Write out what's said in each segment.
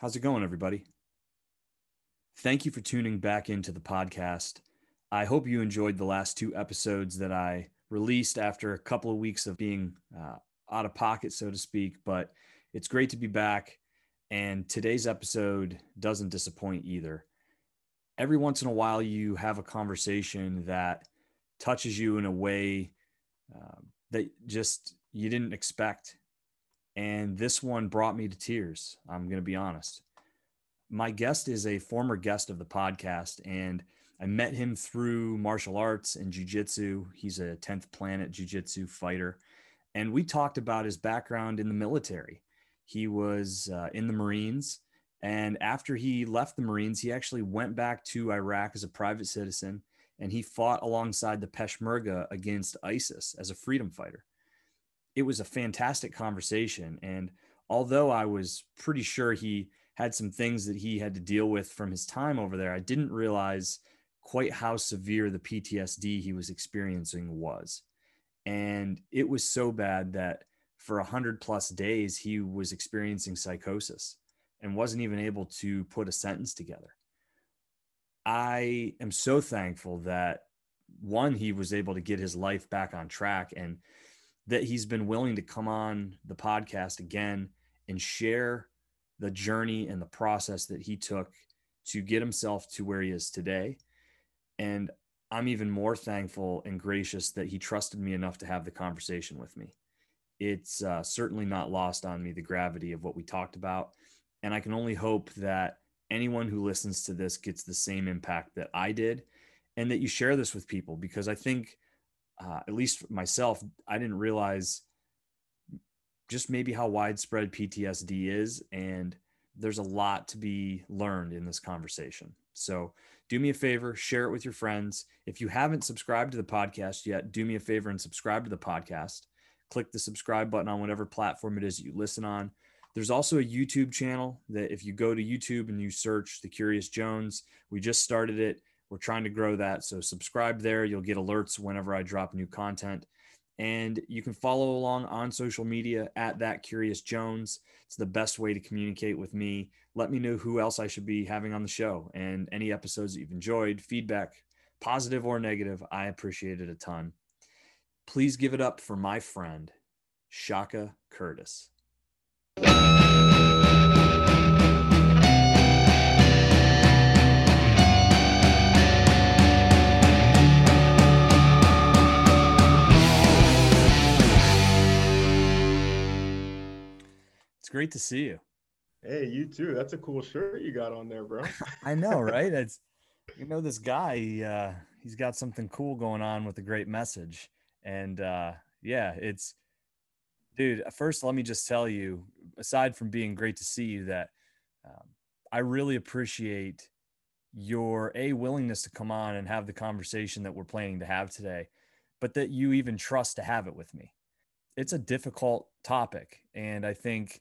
How's it going, everybody? Thank you for tuning back into the podcast. I hope you enjoyed the last two episodes that I released after a couple of weeks of being uh, out of pocket, so to speak. But it's great to be back. And today's episode doesn't disappoint either. Every once in a while, you have a conversation that touches you in a way uh, that just you didn't expect and this one brought me to tears. I'm going to be honest. My guest is a former guest of the podcast, and I met him through martial arts and jujitsu. He's a 10th planet jujitsu fighter. And we talked about his background in the military. He was uh, in the Marines. And after he left the Marines, he actually went back to Iraq as a private citizen and he fought alongside the Peshmerga against ISIS as a freedom fighter it was a fantastic conversation. And although I was pretty sure he had some things that he had to deal with from his time over there, I didn't realize quite how severe the PTSD he was experiencing was. And it was so bad that for a hundred plus days, he was experiencing psychosis and wasn't even able to put a sentence together. I am so thankful that one, he was able to get his life back on track and that he's been willing to come on the podcast again and share the journey and the process that he took to get himself to where he is today. And I'm even more thankful and gracious that he trusted me enough to have the conversation with me. It's uh, certainly not lost on me the gravity of what we talked about. And I can only hope that anyone who listens to this gets the same impact that I did and that you share this with people because I think uh, at least myself, I didn't realize just maybe how widespread PTSD is. And there's a lot to be learned in this conversation. So do me a favor, share it with your friends. If you haven't subscribed to the podcast yet, do me a favor and subscribe to the podcast. Click the subscribe button on whatever platform it is you listen on. There's also a YouTube channel that if you go to YouTube and you search The Curious Jones, we just started it. We're trying to grow that. So subscribe there. You'll get alerts whenever I drop new content. And you can follow along on social media at that curious Jones. It's the best way to communicate with me. Let me know who else I should be having on the show and any episodes that you've enjoyed, feedback, positive or negative. I appreciate it a ton. Please give it up for my friend, Shaka Curtis. Great to see you. Hey, you too. That's a cool shirt you got on there, bro. I know, right? It's you know this guy. He, Uh, he's got something cool going on with a great message, and uh, yeah, it's dude. First, let me just tell you, aside from being great to see you, that um, I really appreciate your a willingness to come on and have the conversation that we're planning to have today, but that you even trust to have it with me. It's a difficult topic, and I think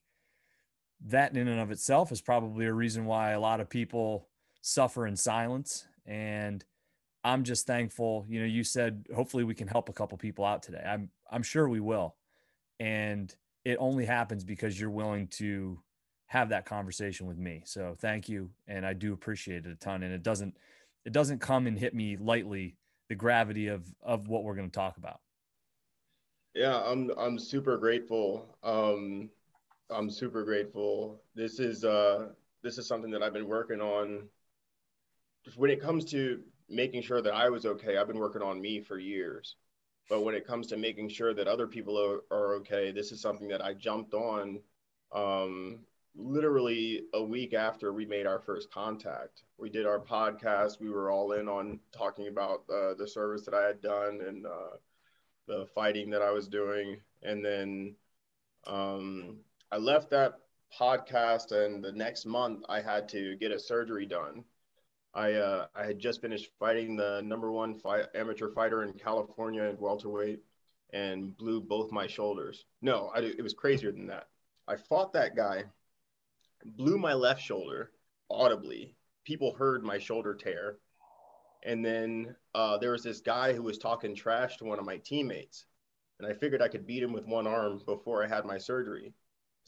that in and of itself is probably a reason why a lot of people suffer in silence. And i'm just thankful you know you said hopefully we can help a couple people out today. I'm i'm sure we will. And it only happens because you're willing to have that conversation with me. So thank you. And i do appreciate it a ton. And it doesn't it doesn't come and hit me lightly the gravity of of what we're going to talk about. Yeah i'm i'm super grateful. Um I'm super grateful. This is uh this is something that I've been working on. Just when it comes to making sure that I was okay, I've been working on me for years. But when it comes to making sure that other people are, okay, this is something that I jumped on um, literally a week after we made our first contact. We did our podcast. We were all in on talking about uh, the service that I had done and uh, the fighting that I was doing. And then um, I left that podcast, and the next month I had to get a surgery done. I uh, I had just finished fighting the number one amateur fighter in California at welterweight, and blew both my shoulders. No, I, it was crazier than that. I fought that guy, blew my left shoulder audibly. People heard my shoulder tear, and then uh, there was this guy who was talking trash to one of my teammates, and I figured I could beat him with one arm before I had my surgery.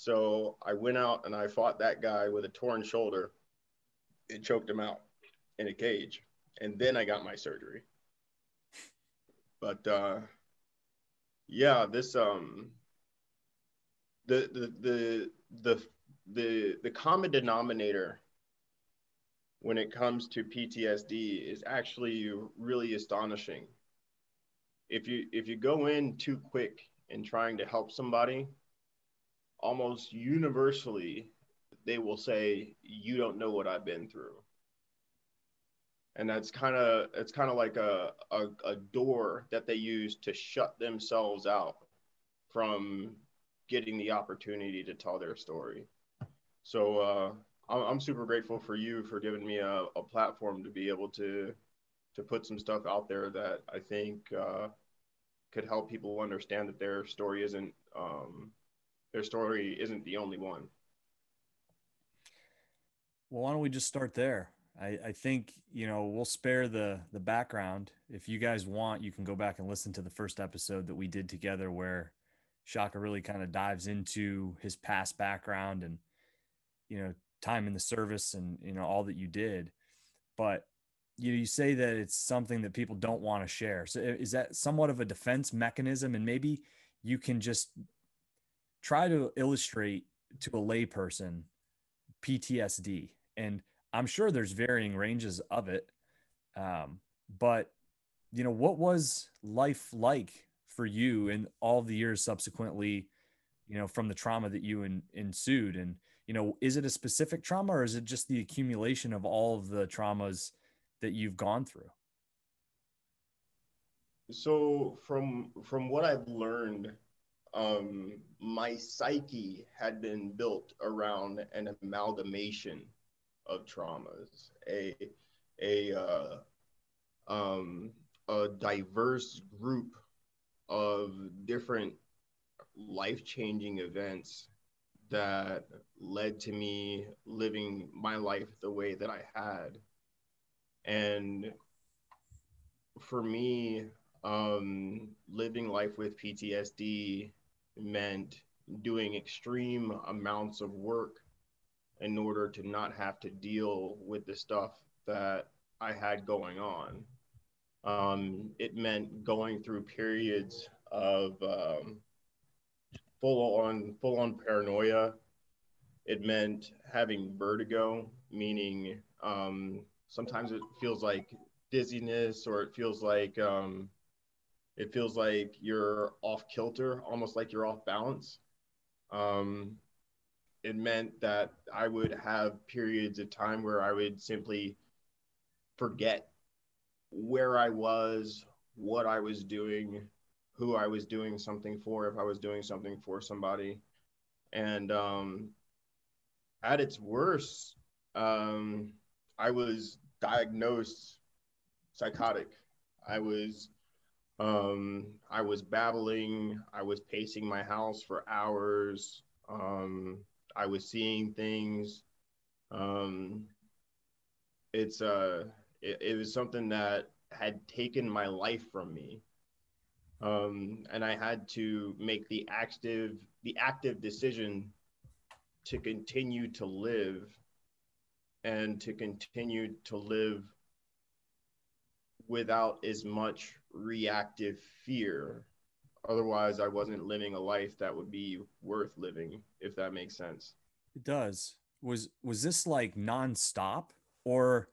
So I went out and I fought that guy with a torn shoulder and choked him out in a cage. And then I got my surgery. But uh yeah, this um the the the the the, the common denominator when it comes to PTSD is actually really astonishing. If you if you go in too quick in trying to help somebody, almost universally they will say you don't know what I've been through. And that's kind of it's kind of like a, a a door that they use to shut themselves out from getting the opportunity to tell their story. So uh, I'm, I'm super grateful for you for giving me a, a platform to be able to to put some stuff out there that I think uh, could help people understand that their story isn't um, their story isn't the only one. Well, why don't we just start there? I, I think you know we'll spare the the background. If you guys want, you can go back and listen to the first episode that we did together, where Shaka really kind of dives into his past background and you know time in the service and you know all that you did but you you say that it's something that people don't want to share so is that somewhat of a defense mechanism and maybe you can just try to illustrate to a layperson PTSD and I'm sure there's varying ranges of it um, but you know what was life like for you in all the years subsequently you know from the trauma that you in, ensued? And you know is it a specific trauma or is it just the accumulation of all of the traumas that you've gone through? So from from what i've learned um my psyche had been built around an amalgamation of traumas a a uh, um a diverse group of different life-changing events that led to me living my life the way that I had. And for me, um, living life with PTSD meant doing extreme amounts of work in order to not have to deal with the stuff that I had going on. Um, it meant going through periods of um, full on full on paranoia. It meant having vertigo, meaning um, sometimes it feels like dizziness or it feels like um, it feels like you're off kilter, almost like you're off balance. Um, it meant that I would have periods of time where I would simply forget where I was, what I was doing, who I was doing something for, if I was doing something for somebody. And um, at its worst, um, I was diagnosed psychotic. I was um, I was babbling. I was pacing my house for hours. Um, I was seeing things. Um, it's uh, it, it was something that had taken my life from me um, and I had to make the active the active decision to continue to live and to continue to live without as much reactive fear. Otherwise, I wasn't living a life that would be worth living, if that makes sense. It does. Was was this like nonstop, or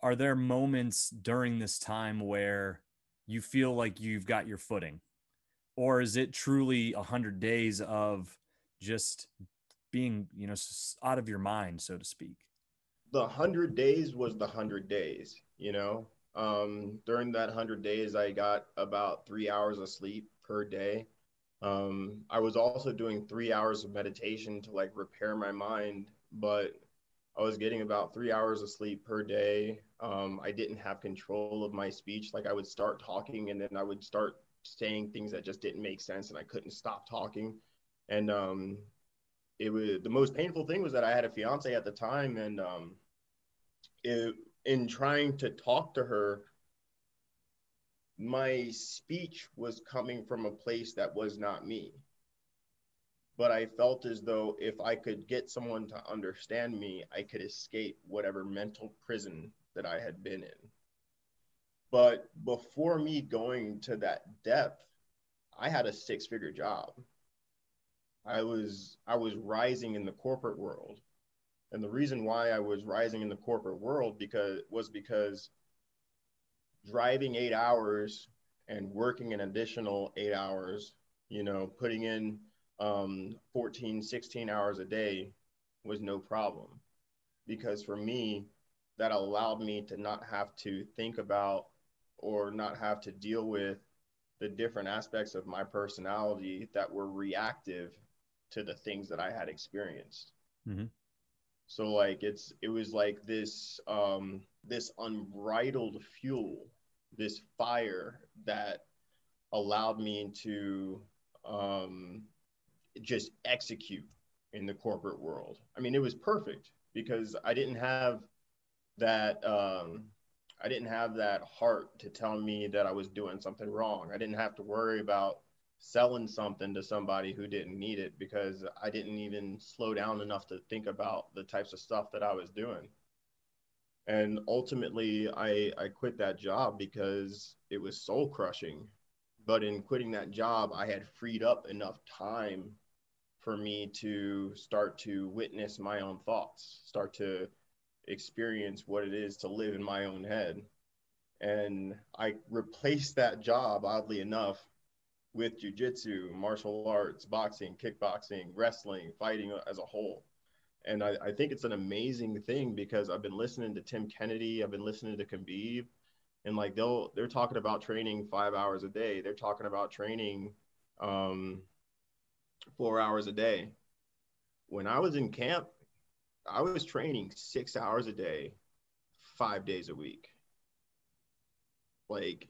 are there moments during this time where you feel like you've got your footing? Or is it truly a hundred days of just being, you know, out of your mind, so to speak? The hundred days was the hundred days, you know. Um, during that hundred days, I got about three hours of sleep per day. Um, I was also doing three hours of meditation to like repair my mind, but I was getting about three hours of sleep per day. Um, I didn't have control of my speech. Like I would start talking and then I would start saying things that just didn't make sense and I couldn't stop talking. And um, it was the most painful thing was that I had a fiance at the time and um, it, in trying to talk to her, my speech was coming from a place that was not me but I felt as though if I could get someone to understand me, I could escape whatever mental prison that I had been in. But before me going to that depth, I had a six figure job. I was I was rising in the corporate world. And the reason why I was rising in the corporate world because was because driving 8 hours and working an additional 8 hours, you know, putting in um, 14, 16 hours a day was no problem. Because for me, that allowed me to not have to think about or not have to deal with the different aspects of my personality that were reactive to the things that I had experienced. Mm-hmm. So like it's it was like this um, this unbridled fuel, this fire that allowed me to um, just execute in the corporate world. I mean, it was perfect because I didn't have that um, I didn't have that heart to tell me that I was doing something wrong. I didn't have to worry about selling something to somebody who didn't need it because I didn't even slow down enough to think about the types of stuff that I was doing. And ultimately, I, I quit that job because it was soul crushing. But in quitting that job, I had freed up enough time for me to start to witness my own thoughts, start to experience what it is to live in my own head. And I replaced that job, oddly enough, with jujitsu, martial arts, boxing, kickboxing, wrestling, fighting as a whole. And I, I, think it's an amazing thing because I've been listening to Tim Kennedy, I've been listening to Khabib, and like they'll they're talking about training five hours a day. They're talking about training um, four hours a day. When I was in camp, I was training six hours a day, five days a week. Like,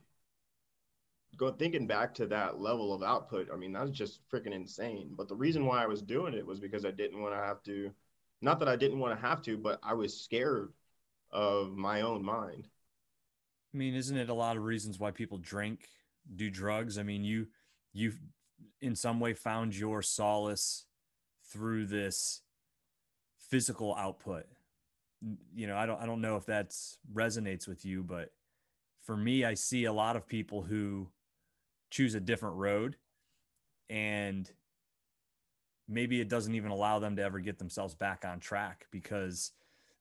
go thinking back to that level of output, I mean, that's just freaking insane. But the reason why I was doing it was because I didn't want to have to, not that I didn't want to have to, but I was scared of my own mind. I mean, isn't it a lot of reasons why people drink, do drugs? I mean, you, you in some way found your solace through this physical output you know i don't i don't know if that resonates with you but for me i see a lot of people who choose a different road and maybe it doesn't even allow them to ever get themselves back on track because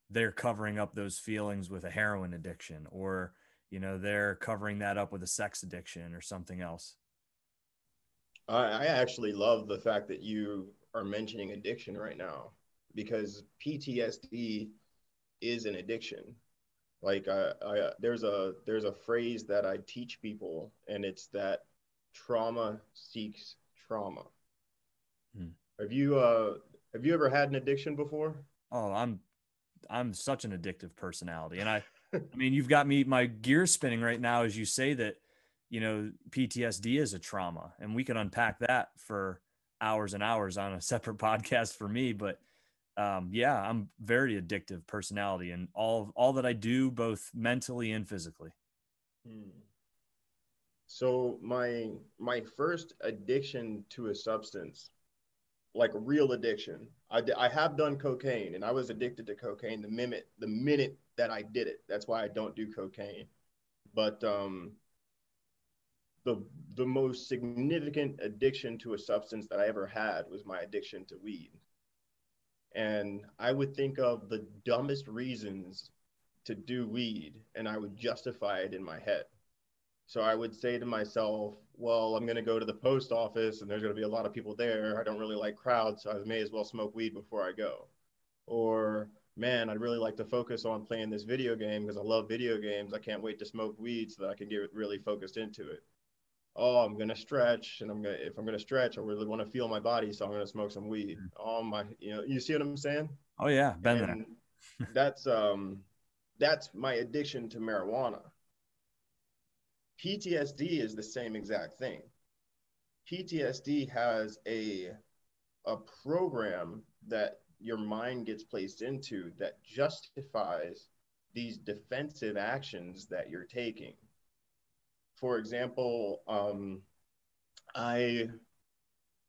they're covering up those feelings with a heroin addiction or you know they're covering that up with a sex addiction or something else I actually love the fact that you are mentioning addiction right now because PTSD is an addiction. Like I, I, there's a there's a phrase that I teach people, and it's that trauma seeks trauma. Hmm. Have you uh have you ever had an addiction before? Oh, I'm I'm such an addictive personality, and I I mean you've got me my gears spinning right now as you say that you know, PTSD is a trauma, and we can unpack that for hours and hours on a separate podcast for me. But um, yeah, I'm very addictive personality, and all all that I do, both mentally and physically. Hmm. So my my first addiction to a substance, like real addiction, I, I have done cocaine, and I was addicted to cocaine the minute the minute that I did it. That's why I don't do cocaine. But um, the the most significant addiction to a substance that I ever had was my addiction to weed. And I would think of the dumbest reasons to do weed and I would justify it in my head. So I would say to myself, well, I'm going to go to the post office and there's going to be a lot of people there. I don't really like crowds, so I may as well smoke weed before I go. Or, man, I'd really like to focus on playing this video game because I love video games. I can't wait to smoke weed so that I can get really focused into it oh, I'm gonna stretch, and I'm gonna if I'm gonna stretch, I really want to feel my body, so I'm gonna smoke some weed. Mm. Oh my, you know, you see what I'm saying? Oh yeah, been there. that's um, that's my addiction to marijuana. PTSD is the same exact thing. PTSD has a a program that your mind gets placed into that justifies these defensive actions that you're taking for example, um, I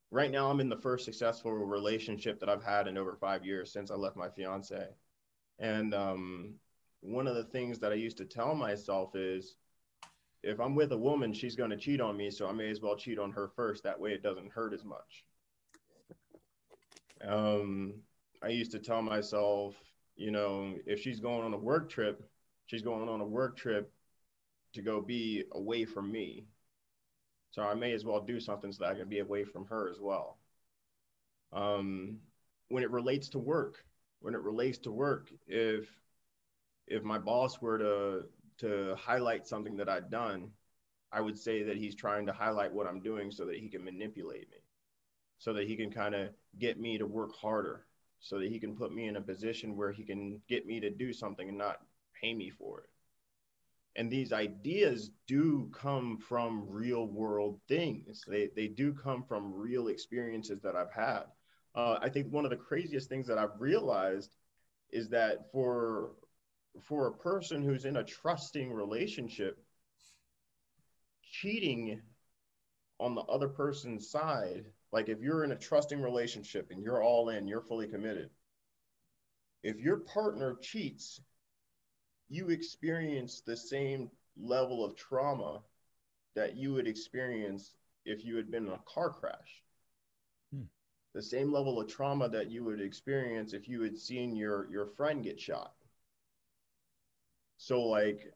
right now I'm in the first successful relationship that I've had in over five years since I left my fiance. And um, one of the things that I used to tell myself is if I'm with a woman, she's going to cheat on me. So I may as well cheat on her first. That way it doesn't hurt as much. Um, I used to tell myself, you know, if she's going on a work trip, she's going on a work trip to go be away from me. So I may as well do something so that I can be away from her as well. Um, when it relates to work, when it relates to work, if if my boss were to to highlight something that I'd done, I would say that he's trying to highlight what I'm doing so that he can manipulate me, so that he can kind of get me to work harder, so that he can put me in a position where he can get me to do something and not pay me for it. And these ideas do come from real world things. They, they do come from real experiences that i've had. Uh, i think one of the craziest things that i've realized is that for for a person who's in a trusting relationship cheating on the other person's side like if you're in a trusting relationship and you're all in you're fully committed if your partner cheats you experience the same level of trauma that you would experience if you had been in a car crash. Hmm. The same level of trauma that you would experience if you had seen your your friend get shot. So like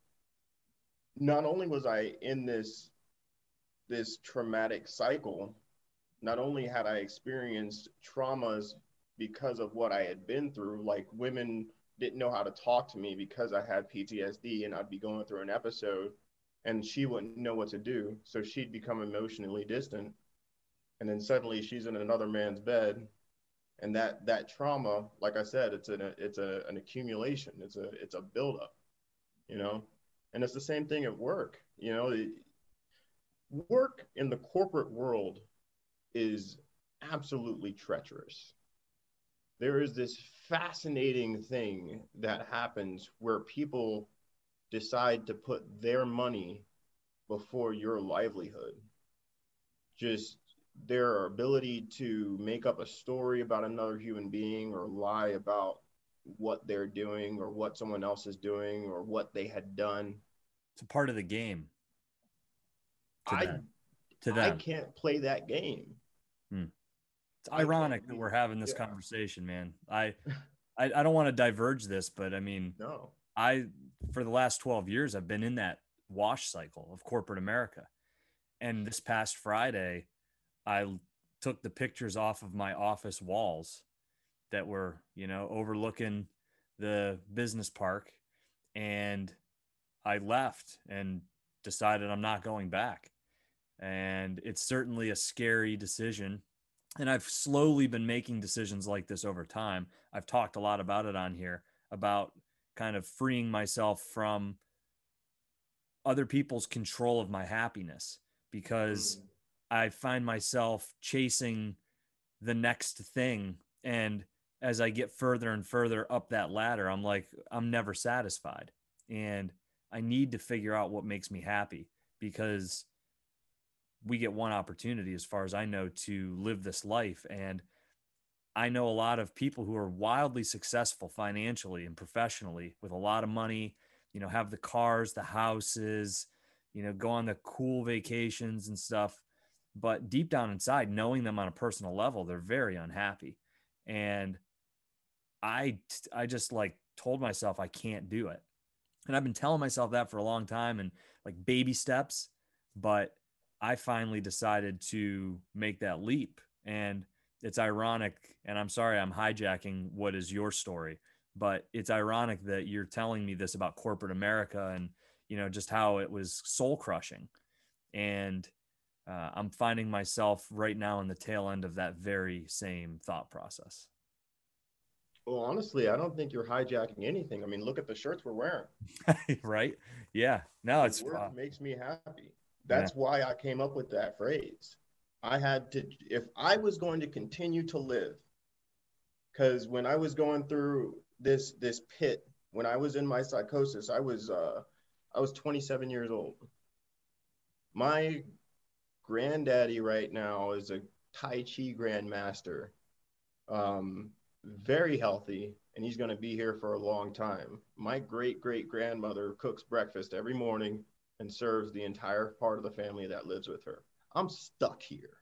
not only was I in this this traumatic cycle, not only had I experienced traumas because of what I had been through, like women didn't know how to talk to me because I had PTSD and I'd be going through an episode and she wouldn't know what to do. So she'd become emotionally distant. And then suddenly she's in another man's bed. And that that trauma, like I said, it's an it's a, an accumulation. It's a it's a buildup, you know. And it's the same thing at work. You know, work in the corporate world is absolutely treacherous there is this fascinating thing that happens where people decide to put their money before your livelihood. Just their ability to make up a story about another human being or lie about what they're doing or what someone else is doing or what they had done. It's a part of the game. To I, them. to them. I can't play that game. Hmm. It's ironic that we're having this yeah. conversation, man. I, I, I don't want to diverge this, but I mean, no, I for the last 12 years I've been in that wash cycle of corporate America. And this past Friday, I took the pictures off of my office walls that were, you know, overlooking the business park and I left and decided I'm not going back. And it's certainly a scary decision and I've slowly been making decisions like this over time. I've talked a lot about it on here about kind of freeing myself from other people's control of my happiness because mm. I find myself chasing the next thing and as I get further and further up that ladder I'm like I'm never satisfied and I need to figure out what makes me happy because we get one opportunity, as far as I know, to live this life. And I know a lot of people who are wildly successful financially and professionally with a lot of money, you know, have the cars, the houses, you know, go on the cool vacations and stuff. But deep down inside, knowing them on a personal level, they're very unhappy. And I, I just like told myself I can't do it. And I've been telling myself that for a long time and like baby steps, but I finally decided to make that leap. And it's ironic, and I'm sorry I'm hijacking what is your story, but it's ironic that you're telling me this about corporate America and you know just how it was soul crushing. And uh, I'm finding myself right now in the tail end of that very same thought process. Well, honestly, I don't think you're hijacking anything. I mean, look at the shirts we're wearing. right? Yeah. No, it's work uh, makes me happy. That's yeah. why I came up with that phrase. I had to, if I was going to continue to live, because when I was going through this this pit, when I was in my psychosis, I was uh, I was 27 years old. My granddaddy right now is a Tai Chi grandmaster, um, very healthy, and he's going to be here for a long time. My great great grandmother cooks breakfast every morning and serves the entire part of the family that lives with her. I'm stuck here.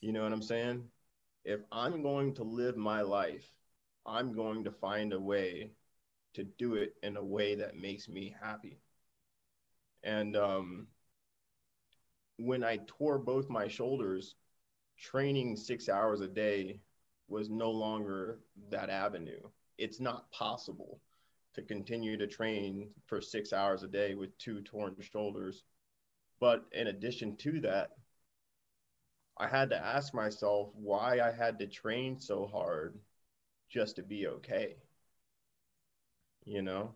You know what I'm saying? If I'm going to live my life, I'm going to find a way to do it in a way that makes me happy. And um, when I tore both my shoulders, training six hours a day was no longer that avenue. It's not possible to continue to train for six hours a day with two torn shoulders. But in addition to that, I had to ask myself why I had to train so hard just to be okay. You know?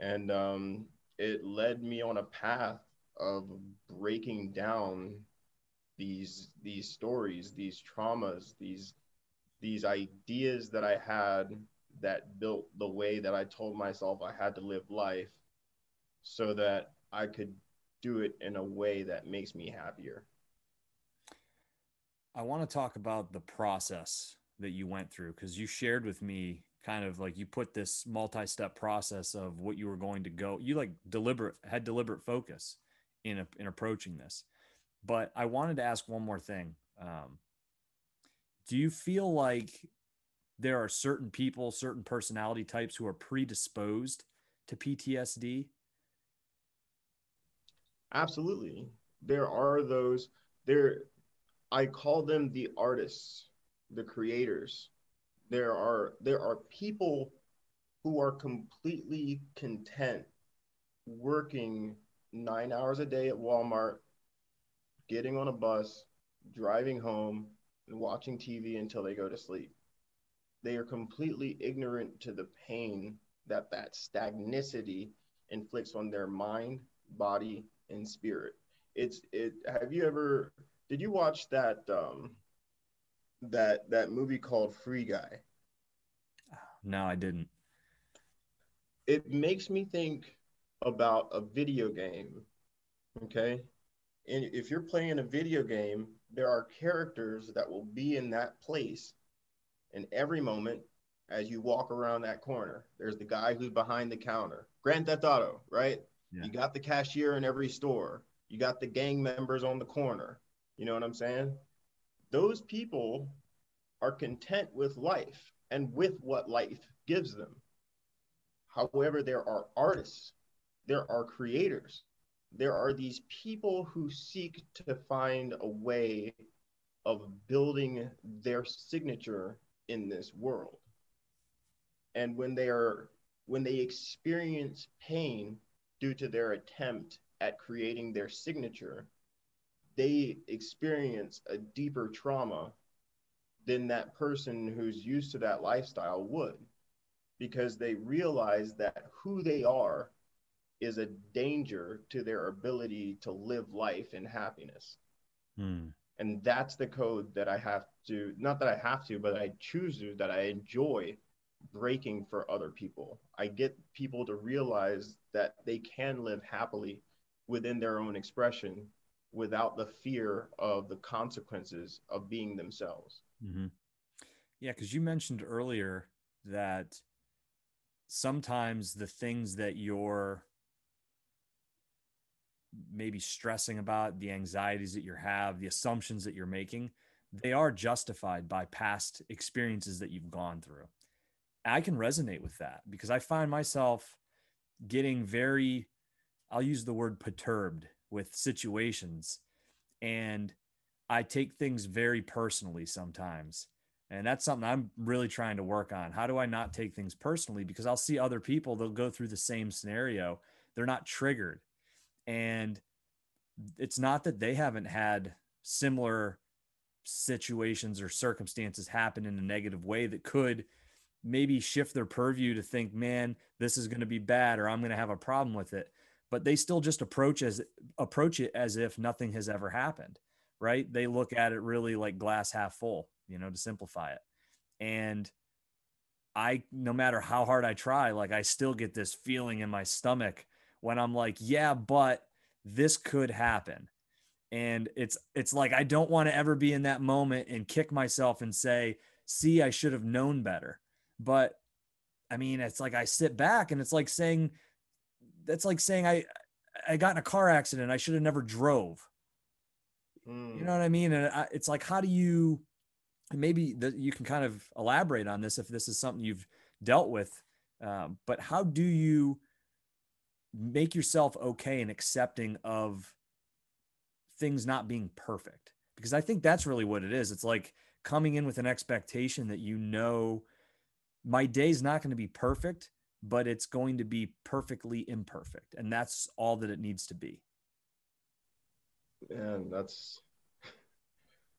And um, it led me on a path of breaking down these these stories, these traumas, these these ideas that I had that built the way that I told myself I had to live life so that I could do it in a way that makes me happier. I want to talk about the process that you went through because you shared with me kind of like you put this multi-step process of what you were going to go you like deliberate had deliberate focus in a, in approaching this but i wanted to ask one more thing um, do you feel like there are certain people certain personality types who are predisposed to ptsd absolutely. There are those there i call them the artists the creators. There are there are people who are completely content working nine hours a day at Walmart, getting on a bus, driving home, and watching TV until they go to sleep. They are completely ignorant to the pain that that stagnicity inflicts on their mind, body, and spirit. It's it. Have you ever? Did you watch that? Um, that that movie called Free Guy? No, I didn't. It makes me think about a video game. Okay? And if you're playing a video game, there are characters that will be in that place in every moment as you walk around that corner. There's the guy who's behind the counter. Grand Theft Auto, right? Yeah. You got the cashier in every store. You got the gang members on the corner. You know what I'm saying? those people are content with life and with what life gives them. However, there are artists, there are creators, there are these people who seek to find a way of building their signature in this world. And when they are when they experience pain due to their attempt at creating their signature, they experience a deeper trauma than that person who's used to that lifestyle would because they realize that who they are is a danger to their ability to live life in happiness. Hmm. And that's the code that I have to, not that I have to, but I choose to, that I enjoy breaking for other people. I get people to realize that they can live happily within their own expression without the fear of the consequences of being themselves. Mm-hmm. Yeah, because you mentioned earlier that sometimes the things that you're maybe stressing about, the anxieties that you have, the assumptions that you're making, they are justified by past experiences that you've gone through. I can resonate with that because I find myself getting very, I'll use the word perturbed with situations and I take things very personally sometimes. And that's something I'm really trying to work on. How do I not take things personally? Because I'll see other people, they'll go through the same scenario. They're not triggered. And it's not that they haven't had similar situations or circumstances happen in a negative way that could maybe shift their purview to think, man, this is going to be bad or I'm going to have a problem with it. But they still just approach as approach it as if nothing has ever happened right? They look at it really like glass half full you know to simplify it. And i no matter how hard i try like i still get this feeling in my stomach when i'm like yeah but this could happen and it's it's like I don't want to ever be in that moment and kick myself and say, "See, I should have known better." But I mean, it's like I sit back and it's like saying that's like saying I I got in a car accident. I should have never drove. Mm. You know what I mean? And I, it's like, how do you? Maybe that you can kind of elaborate on this if this is something you've dealt with. Um, but how do you make yourself okay and accepting of things not being perfect? Because I think that's really what it is. It's like coming in with an expectation that you know my day's not going to be perfect, but it's going to be perfectly imperfect. And that's all that it needs to be. Man, that's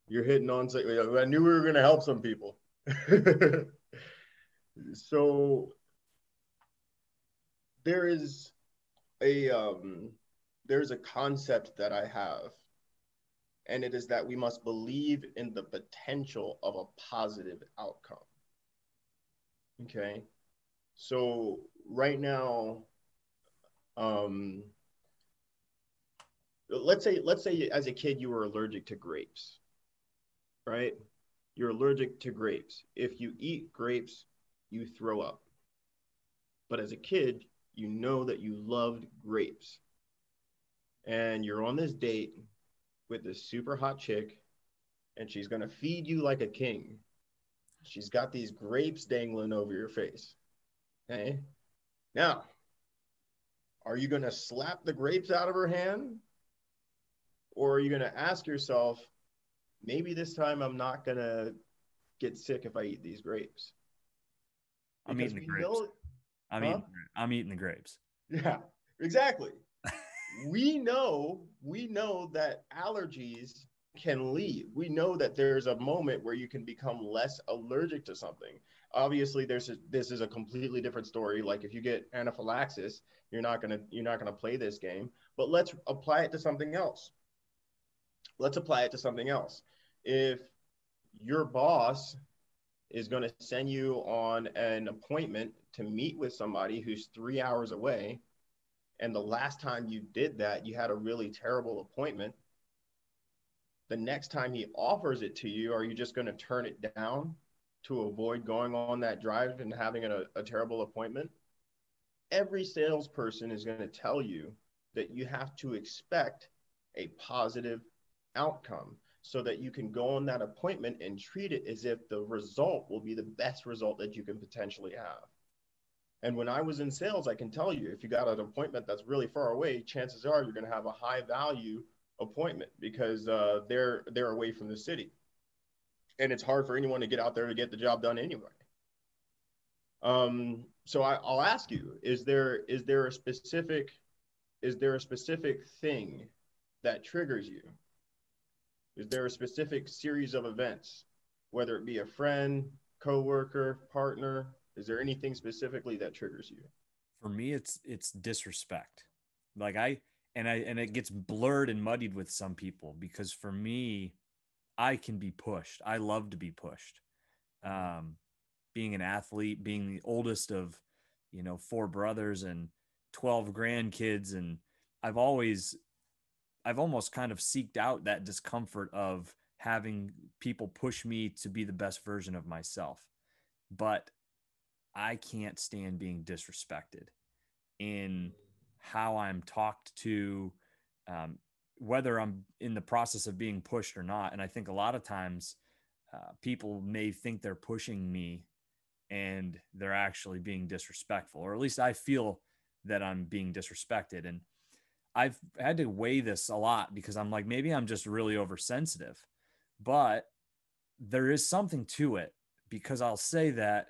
you're hitting on something. I knew we were going to help some people. so there is a um, there's a concept that I have, and it is that we must believe in the potential of a positive outcome. Okay, so right now, um, let's say let's say as a kid you were allergic to grapes, right? You're allergic to grapes. If you eat grapes, you throw up. But as a kid, you know that you loved grapes. And you're on this date with this super hot chick, and she's going to feed you like a king. She's got these grapes dangling over your face. Okay. Now, are you going to slap the grapes out of her hand? Or are you going to ask yourself, maybe this time I'm not going to get sick if I eat these grapes? I'm eating the grapes. Know, I'm, huh? eating, I'm eating the grapes. Yeah, exactly. we know, we know that allergies can leave. We know that there's a moment where you can become less allergic to something. Obviously, there's a, this is a completely different story. Like if you get anaphylaxis, you're not gonna you're not gonna play this game. But let's apply it to something else. Let's apply it to something else. If your boss is going to send you on an appointment to meet with somebody who's three hours away, and the last time you did that, you had a really terrible appointment. The next time he offers it to you, are you just going to turn it down to avoid going on that drive and having a, a terrible appointment? Every salesperson is going to tell you that you have to expect a positive outcome so that you can go on that appointment and treat it as if the result will be the best result that you can potentially have. And when I was in sales, I can tell you if you got an appointment that's really far away, chances are you're going to have a high value appointment because uh, they're they're away from the city, and it's hard for anyone to get out there to get the job done anyway. Um, so I, I'll ask you: Is there is there a specific is there a specific thing that triggers you? Is there a specific series of events, whether it be a friend, coworker, partner? Is there anything specifically that triggers you? For me, it's it's disrespect. Like I and I and it gets blurred and muddied with some people because for me, I can be pushed. I love to be pushed. Um, being an athlete, being the oldest of, you know, four brothers and 12 grandkids. And I've always, I've almost kind of seeked out that discomfort of having people push me to be the best version of myself. But I can't stand being disrespected in how I'm talked to, um, whether I'm in the process of being pushed or not. And I think a lot of times uh, people may think they're pushing me and they're actually being disrespectful, or at least I feel that I'm being disrespected. And I've had to weigh this a lot because I'm like, maybe I'm just really oversensitive, but there is something to it because I'll say that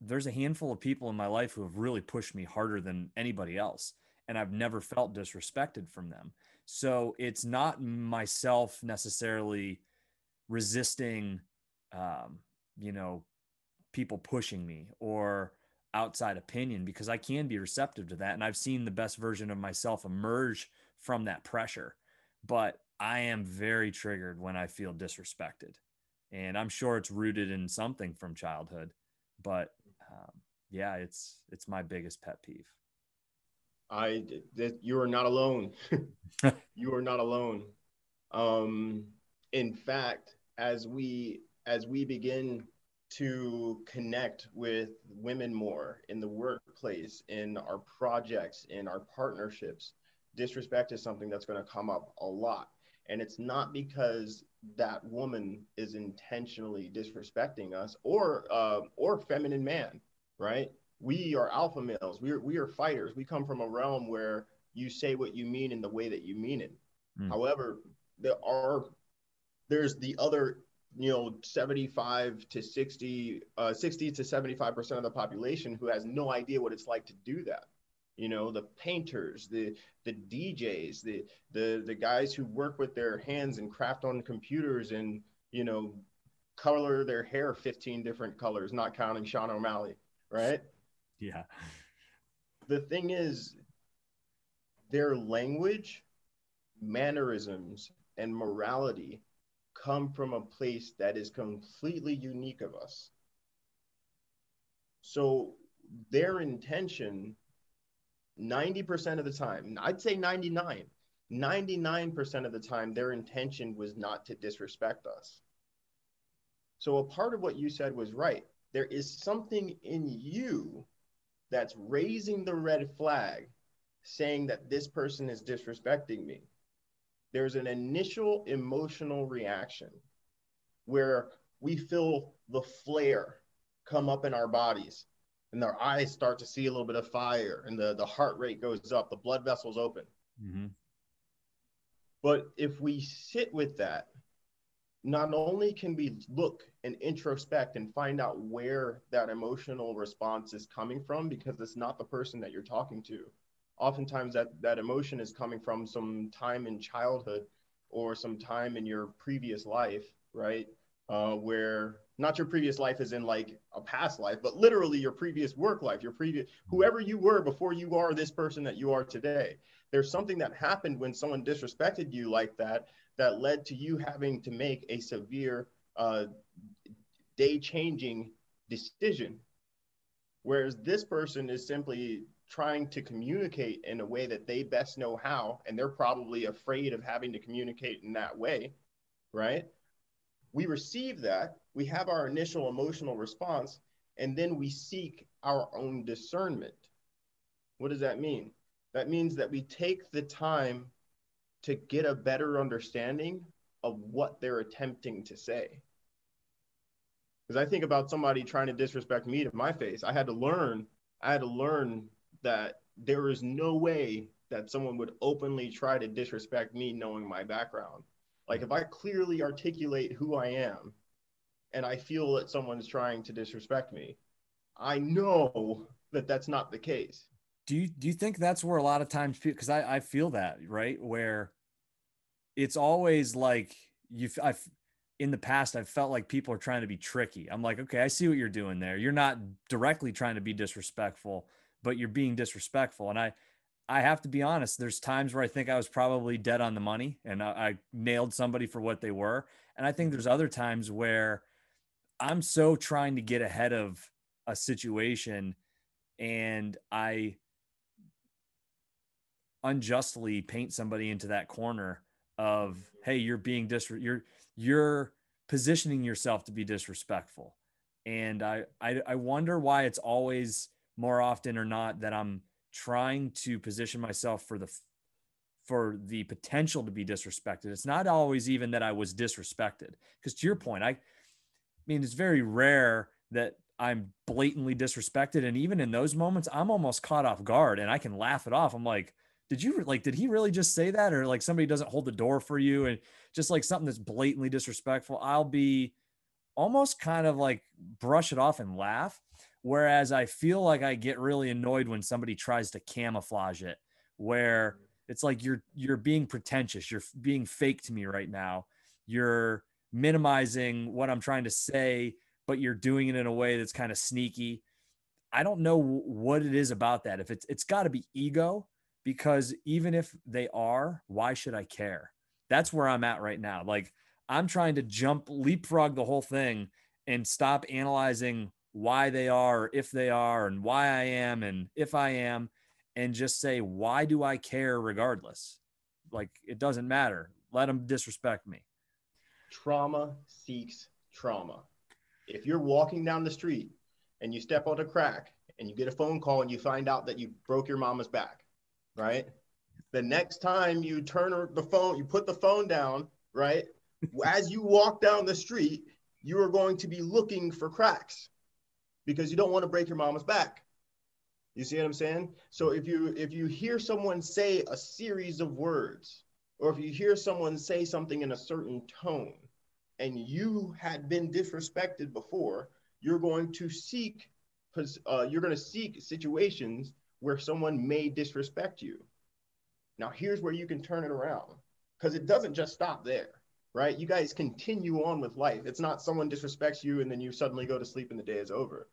there's a handful of people in my life who have really pushed me harder than anybody else and I've never felt disrespected from them. So it's not myself necessarily resisting um, you know people pushing me or outside opinion because I can be receptive to that and I've seen the best version of myself emerge from that pressure. But I am very triggered when I feel disrespected. And I'm sure it's rooted in something from childhood, but um, yeah, it's it's my biggest pet peeve. I that you are not alone. you are not alone. Um, in fact, as we as we begin to connect with women more in the workplace, in our projects, in our partnerships, disrespect is something that's going to come up a lot. And it's not because that woman is intentionally disrespecting us or uh, or feminine man, right? We are alpha males. We are we are fighters. We come from a realm where you say what you mean in the way that you mean it. Mm. However, there are there's the other you know 75 to 60 uh, 60 to 75 percent of the population who has no idea what it's like to do that. You know the painters the the djs the the the guys who work with their hands and craft on computers and you know color their hair 15 different colors not counting sean o'malley right? Yeah. The thing is their language mannerisms and morality come from a place that is completely unique of us. So their intention, 90% of the time, I'd say 99, 99% of the time, their intention was not to disrespect us. So a part of what you said was right. There is something in you that's raising the red flag saying that this person is disrespecting me there's an initial emotional reaction where we feel the flare come up in our bodies and our eyes start to see a little bit of fire and the, the heart rate goes up, the blood vessels open. Mm-hmm. But if we sit with that, not only can we look and introspect and find out where that emotional response is coming from because it's not the person that you're talking to, oftentimes that that emotion is coming from some time in childhood or some time in your previous life right? Uh, where not your previous life is in like a past life but literally your previous work life your previous whoever you were before you are this person that you are today. There's something that happened when someone disrespected you like that that led to you having to make a severe uh, day changing decision. Whereas this person is simply trying to communicate in a way that they best know how, and they're probably afraid of having to communicate in that way, right? We receive that, we have our initial emotional response, and then we seek our own discernment. What does that mean? That means that we take the time to get a better understanding of what they're attempting to say. Because I think about somebody trying to disrespect me to my face. I had to learn, I had to learn that there is no way that someone would openly try to disrespect me knowing my background. Like if I clearly articulate who I am and I feel that someone's trying to disrespect me, I know that that's not the case. Do you do you think that's where a lot of times because I I feel that right where it's always like you I've in the past I've felt like people are trying to be tricky. I'm like, okay, I see what you're doing there. You're not directly trying to be disrespectful, but you're being disrespectful. And I, I have to be honest, there's times where I think I was probably dead on the money and I, I nailed somebody for what they were. And I think there's other times where I'm so trying to get ahead of a situation and I unjustly paint somebody into that corner of, hey, you're being dis you're you're positioning yourself to be disrespectful. And I, I I wonder why it's always more often or not that I'm trying to position myself for the for the potential to be disrespected. It's not always even that I was disrespected. Because to your point, I, I mean, it's very rare that I'm blatantly disrespected. And even in those moments, I'm almost caught off guard and I can laugh it off. I'm like, did you like, did he really just say that? Or like somebody doesn't hold the door for you and just like something that's blatantly disrespectful, I'll be almost kind of like brush it off and laugh. Whereas I feel like I get really annoyed when somebody tries to camouflage it, where mm. it's like you're you're being pretentious, you're being fake to me right now. You're minimizing what I'm trying to say, but you're doing it in a way that's kind of sneaky. I don't know what it is about that. If it's it's got to be ego because even if they are, why should I care? That's where I'm at right now. Like I'm trying to jump leapfrog the whole thing and stop analyzing why they are, if they are, and why I am, and if I am, and just say, why do I care regardless? Like it doesn't matter. let them disrespect me. Trauma seeks trauma. If you're walking down the street and you step on a crack and you get a phone call and you find out that you broke your mama's back, right? The next time you turn the phone, you put the phone down, right? As you walk down the street, you are going to be looking for cracks because you don't want to break your mama's back. You see what I'm saying? So if you if you hear someone say a series of words, or if you hear someone say something in a certain tone, and you had been disrespected before, you're going to seek uh, you're going to seek situations where someone may disrespect you. Now here's where you can turn it around because it doesn't just stop there, right? You guys continue on with life. It's not someone disrespects you and then you suddenly go to sleep and the day is over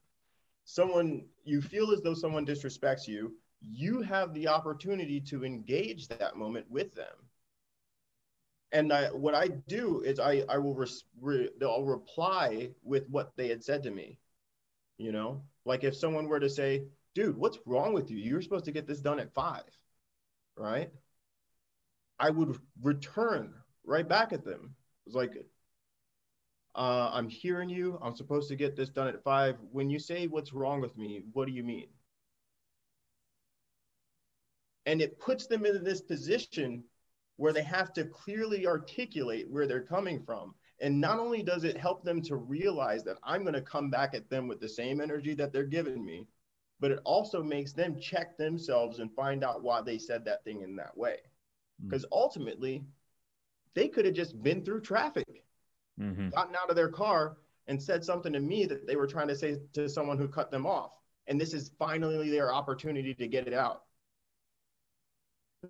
someone you feel as though someone disrespects you you have the opportunity to engage that moment with them. And I, what i do is i, I will res, re, i'll reply with what they had said to me you know? Like if someone were to say dude what's wrong with you? You're supposed to get this done at five right? I would return right back at them. It's like uh, I'm hearing you. I'm supposed to get this done at five. When you say what's wrong with me, what do you mean? And it puts them in this position where they have to clearly articulate where they're coming from. And not only does it help them to realize that I'm going to come back at them with the same energy that they're giving me, but it also makes them check themselves and find out why they said that thing in that way. Because mm. ultimately, they could have just been through traffic mm-hmm. gotten out of their car and said something to me that they were trying to say to someone who cut them off. And this is finally their opportunity to get it out.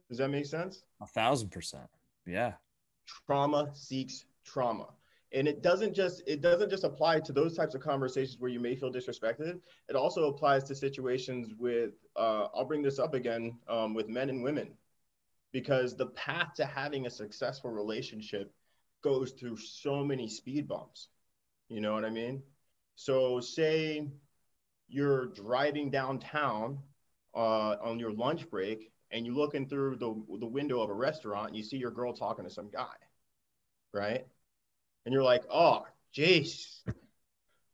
Does that make sense? A thousand percent. Yeah. Trauma seeks trauma. And it doesn't just it doesn't just apply to those types of conversations where you may feel disrespected. It also applies to situations with uh, I'll bring this up again um, with men and women, because the path to having a successful relationship goes through so many speed bumps. You know what I mean? So, say you're driving downtown uh, on your lunch break and you're looking through the, the window of a restaurant and you see your girl talking to some guy, right? And you're like, oh, jeez.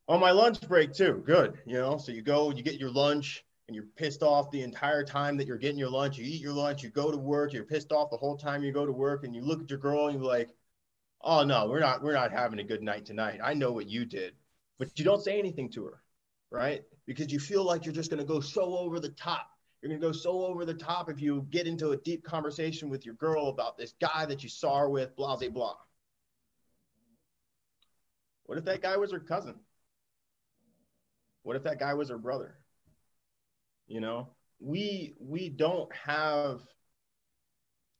On my lunch break, too. Good. You know, so you go, you get your lunch and you're pissed off the entire time that you're getting your lunch. You eat your lunch, you go to work, you're pissed off the whole time you go to work, and you look at your girl and you're like, oh no we're not we're not having a good night tonight. I know what you did but you don't say anything to her right? Because you feel like you're just going to go so over the top. You're going to go so over the top if you get into a deep conversation with your girl about this guy that you saw her with blah blah blah. What if that guy was her cousin? What if that guy was her brother? You know we we don't have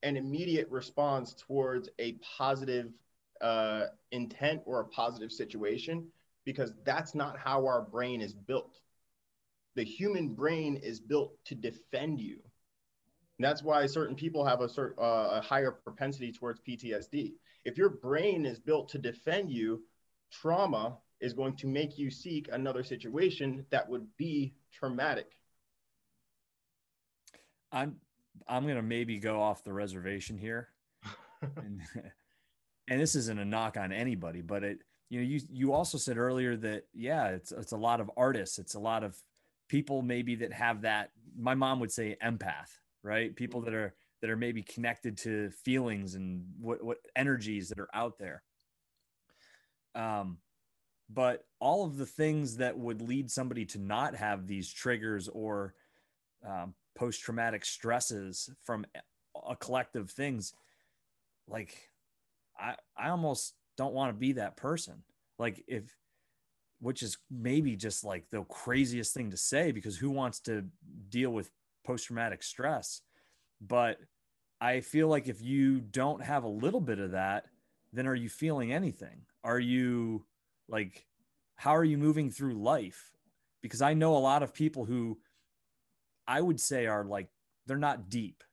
an immediate response towards a positive uh, intent or a positive situation because that's not how our brain is built. The human brain is built to defend you. And that's why certain people have a, certain, uh, a higher propensity towards PTSD. If your brain is built to defend you, trauma is going to make you seek another situation that would be traumatic. I'm I'm gonna maybe go off the reservation here. and, and this isn't a knock on anybody, but it you know you you also said earlier that yeah it's it's a lot of artists, it's a lot of people maybe that have that. My mom would say empath, right? People that are that are maybe connected to feelings and what what energies that are out there. Um, but all of the things that would lead somebody to not have these triggers or um, post traumatic stresses from a collective things like I I almost don't want to be that person. Like if which is maybe just like the craziest thing to say because who wants to deal with post traumatic stress? But I feel like if you don't have a little bit of that, then are you feeling anything? Are you like how are you moving through life? Because I know a lot of people who I would say are like they're not deep.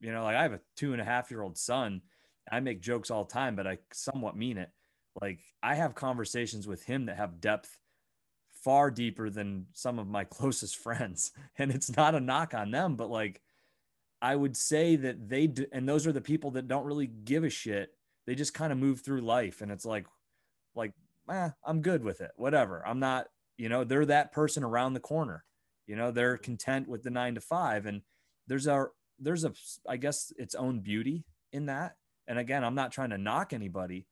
You know, like I have a two and a half year old son I make jokes all the time, but I somewhat mean it. Like I have conversations with him that have depth far deeper than some of my closest friends. And it's not a knock on them, but like I would say that they do, and those are the people that don't really give a shit. They just kind of move through life, and it's like, like, eh, I'm good with it. Whatever. I'm not, you know, they're that person around the corner. You know, they're content with the nine to five, and there's a there's a I guess its own beauty in that. And again, I'm not trying to knock anybody,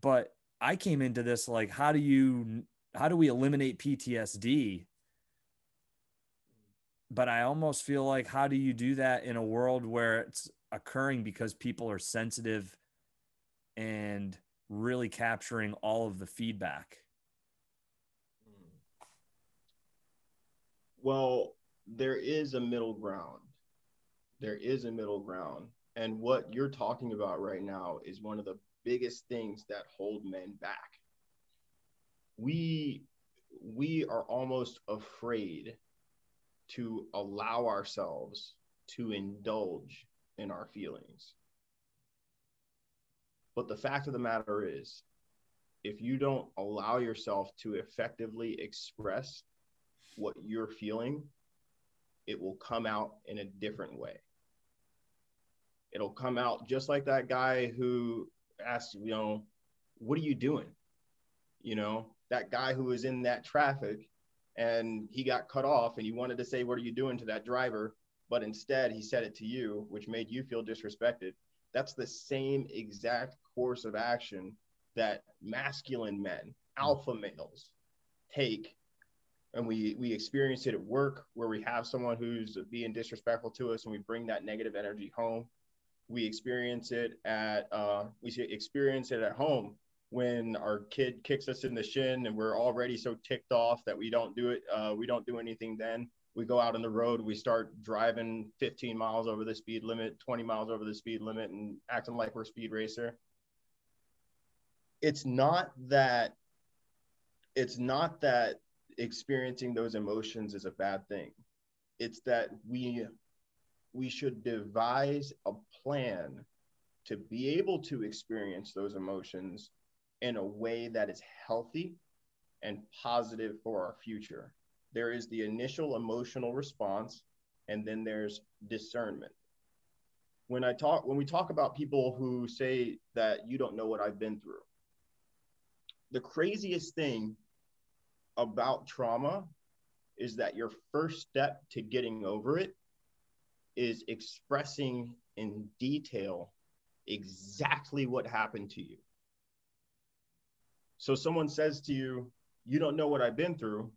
but I came into this like, how do you how do we eliminate PTSD? But I almost feel like how do you do that in a world where it's occurring because people are sensitive and really capturing all of the feedback? Well, there is a middle ground. There is a middle ground. And what you're talking about right now is one of the biggest things that hold men back. We we are almost afraid to allow ourselves to indulge in our feelings. But the fact of the matter is, if you don't allow yourself to effectively express what you're feeling, it will come out in a different way. It'll come out just like that guy who asked, you know, what are you doing? You know, that guy who was in that traffic and he got cut off and you wanted to say, what are you doing to that driver? But instead, he said it to you, which made you feel disrespected. That's the same exact course of action that masculine men, alpha males, take and we we experience it at work where we have someone who's being disrespectful to us and we bring that negative energy home we experience it at uh, we experience it at home when our kid kicks us in the shin and we're already so ticked off that we don't do it uh, we don't do anything then we go out on the road we start driving 15 miles over the speed limit 20 miles over the speed limit and acting like we're speed racer it's not that it's not that experiencing those emotions is a bad thing. It's that we we should devise a plan to be able to experience those emotions in a way that is healthy and positive for our future. There is the initial emotional response and then there's discernment. When I talk when we talk about people who say that you don't know what I've been through. The craziest thing about trauma is that your first step to getting over it is expressing in detail exactly what happened to you. So someone says to you, You don't know what I've been through.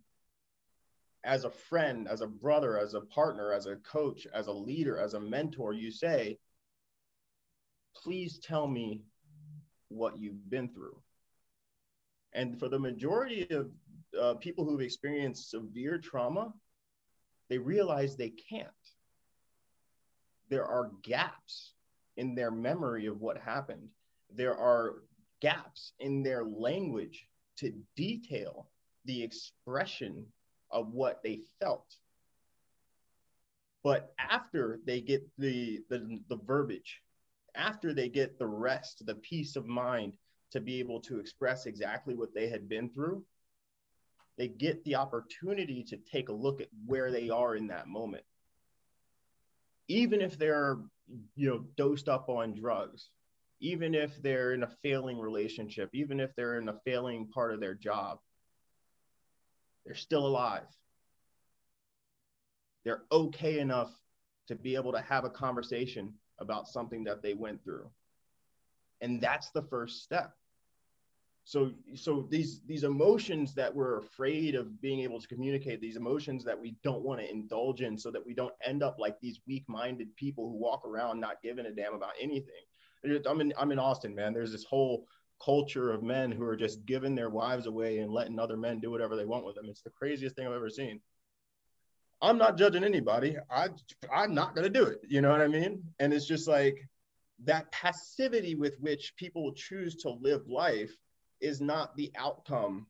As a friend, as a brother, as a partner, as a coach, as a leader, as a mentor, you say, Please tell me what you've been through. And for the majority of uh, people who've experienced severe trauma, they realize they can't. There are gaps in their memory of what happened. There are gaps in their language to detail the expression of what they felt. But after they get the, the, the verbiage, after they get the rest, the peace of mind to be able to express exactly what they had been through, they get the opportunity to take a look at where they are in that moment. Even if they're, you know, dosed up on drugs, even if they're in a failing relationship, even if they're in a failing part of their job, they're still alive. They're okay enough to be able to have a conversation about something that they went through. And that's the first step so so these these emotions that we're afraid of being able to communicate these emotions that we don't want to indulge in so that we don't end up like these weak-minded people who walk around not giving a damn about anything. I'm in i'm in austin man. There's this whole culture of men who are just giving their wives away and letting other men do whatever they want with them. It's the craziest thing i've ever seen. I'm not judging anybody. I i'm not going to do it. You know what i mean? And it's just like that passivity with which people choose to live life is not the outcome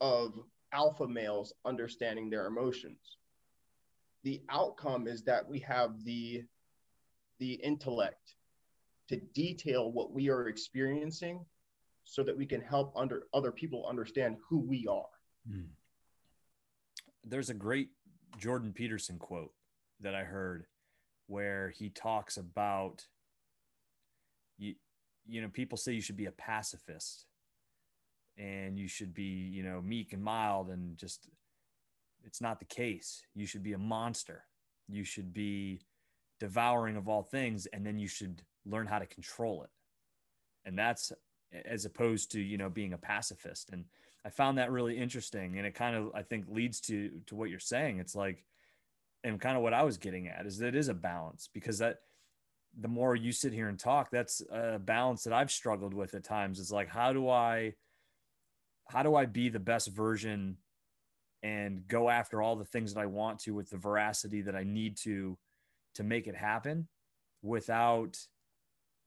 of alpha males understanding their emotions. The outcome is that we have the the intellect to detail what we are experiencing so that we can help under other people understand who we are. Hmm. There's a great Jordan Peterson quote that I heard where he talks about you you know people say you should be a pacifist and you should be you know meek and mild and just it's not the case. You should be a monster. You should be devouring of all things and then you should learn how to control it. And that's as opposed to you know being a pacifist. And i found that really interesting and it kind of i think leads to to what you're saying. It's like and kind of what i was getting at is that it is a balance because that the more you sit here and talk that's a balance that i've struggled with at times. It's like how do i how do i be the best version and go after all the things that i want to with the veracity that i need to to make it happen without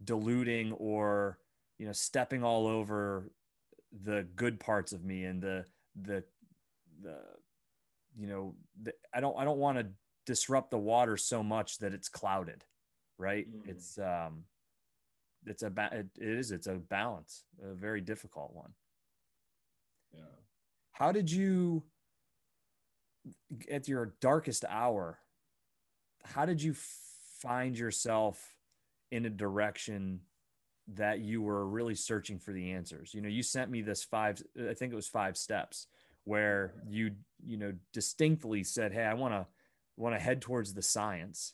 diluting or you know stepping all over the good parts of me and the the the you know the, i don't i don't want to disrupt the water so much that it's clouded right mm. it's um it's a ba- it is it's a balance a very difficult one yeah how did you at your darkest hour how did you find yourself in a direction that you were really searching for the answers. You know, you sent me this five, I think it was five steps where you, you know, distinctly said, Hey, I want to, want to head towards the science.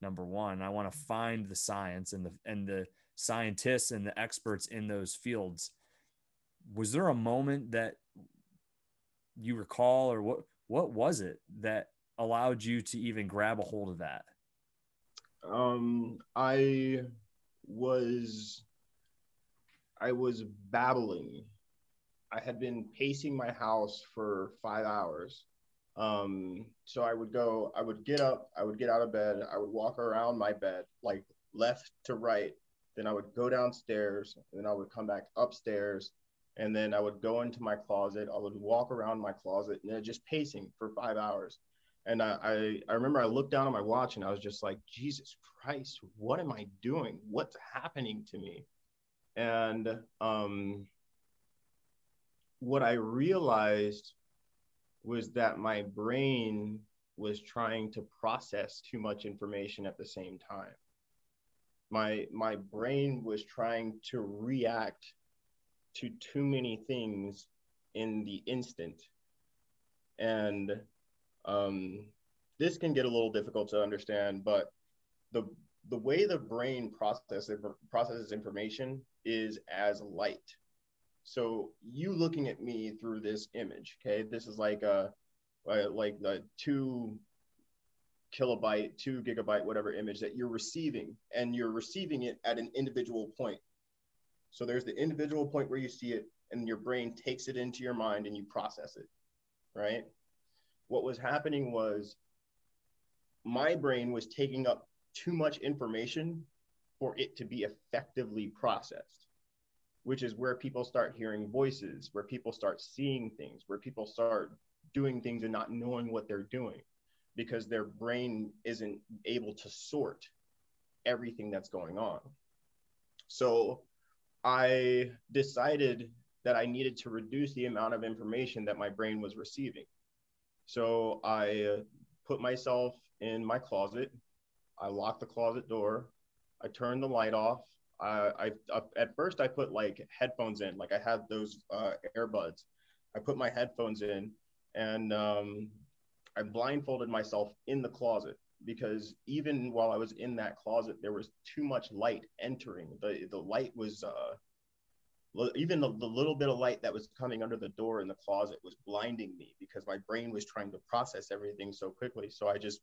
Number one, I want to find the science and the, and the scientists and the experts in those fields. Was there a moment that you recall or what, what was it that allowed you to even grab a hold of that? Um, I was I was babbling. I had been pacing my house for five hours. Um, so I would go, I would get up, I would get out of bed, I would walk around my bed, like left to right. Then I would go downstairs, and then I would come back upstairs, and then I would go into my closet. I would walk around my closet, and then just pacing for five hours. And I, I, I remember I looked down at my watch and I was just like, Jesus Christ, what am I doing? What's happening to me? And um, what I realized was that my brain was trying to process too much information at the same time. My, my brain was trying to react to too many things in the instant. And um, this can get a little difficult to understand, but the the way the brain processes processes information is as light. So you looking at me through this image, okay? This is like a like the two kilobyte, two gigabyte, whatever image that you're receiving, and you're receiving it at an individual point. So there's the individual point where you see it, and your brain takes it into your mind and you process it, right? what was happening was my brain was taking up too much information for it to be effectively processed, which is where people start hearing voices, where people start seeing things, where people start doing things and not knowing what they're doing because their brain isn't able to sort everything that's going on. So I decided that I needed to reduce the amount of information that my brain was receiving. So I put myself in my closet. I locked the closet door. I turned the light off. I, I, I at first I put like headphones in, like I had those uh, earbuds. I put my headphones in, and um, I blindfolded myself in the closet because even while I was in that closet, there was too much light entering. the The light was uh, even the, the little bit of light that was coming under the door in the closet was blinding me because my brain was trying to process everything so quickly. So I just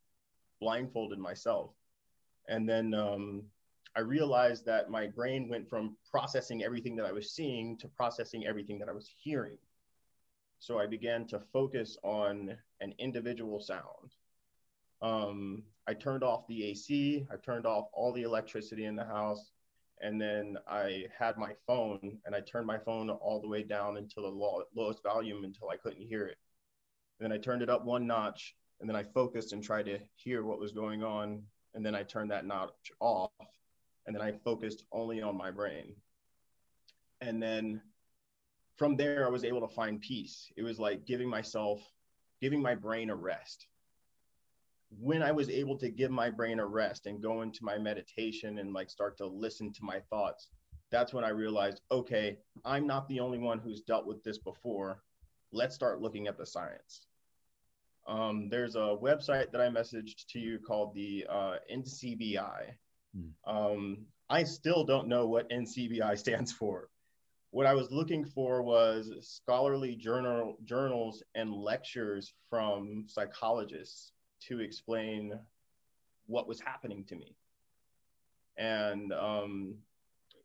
blindfolded myself. And then um, I realized that my brain went from processing everything that I was seeing to processing everything that I was hearing. So I began to focus on an individual sound. Um, I turned off the AC, I turned off all the electricity in the house and then I had my phone and I turned my phone all the way down until the low, lowest volume until I couldn't hear it. And then I turned it up one notch and then I focused and tried to hear what was going on. And then I turned that notch off and then I focused only on my brain. And then from there, I was able to find peace. It was like giving myself, giving my brain a rest. When I was able to give my brain a rest and go into my meditation and like start to listen to my thoughts, that's when I realized, okay, I'm not the only one who's dealt with this before. Let's start looking at the science. Um, there's a website that I messaged to you called the uh, NCBI. Hmm. Um, I still don't know what NCBI stands for. What I was looking for was scholarly journal journals and lectures from psychologists to explain what was happening to me. And um,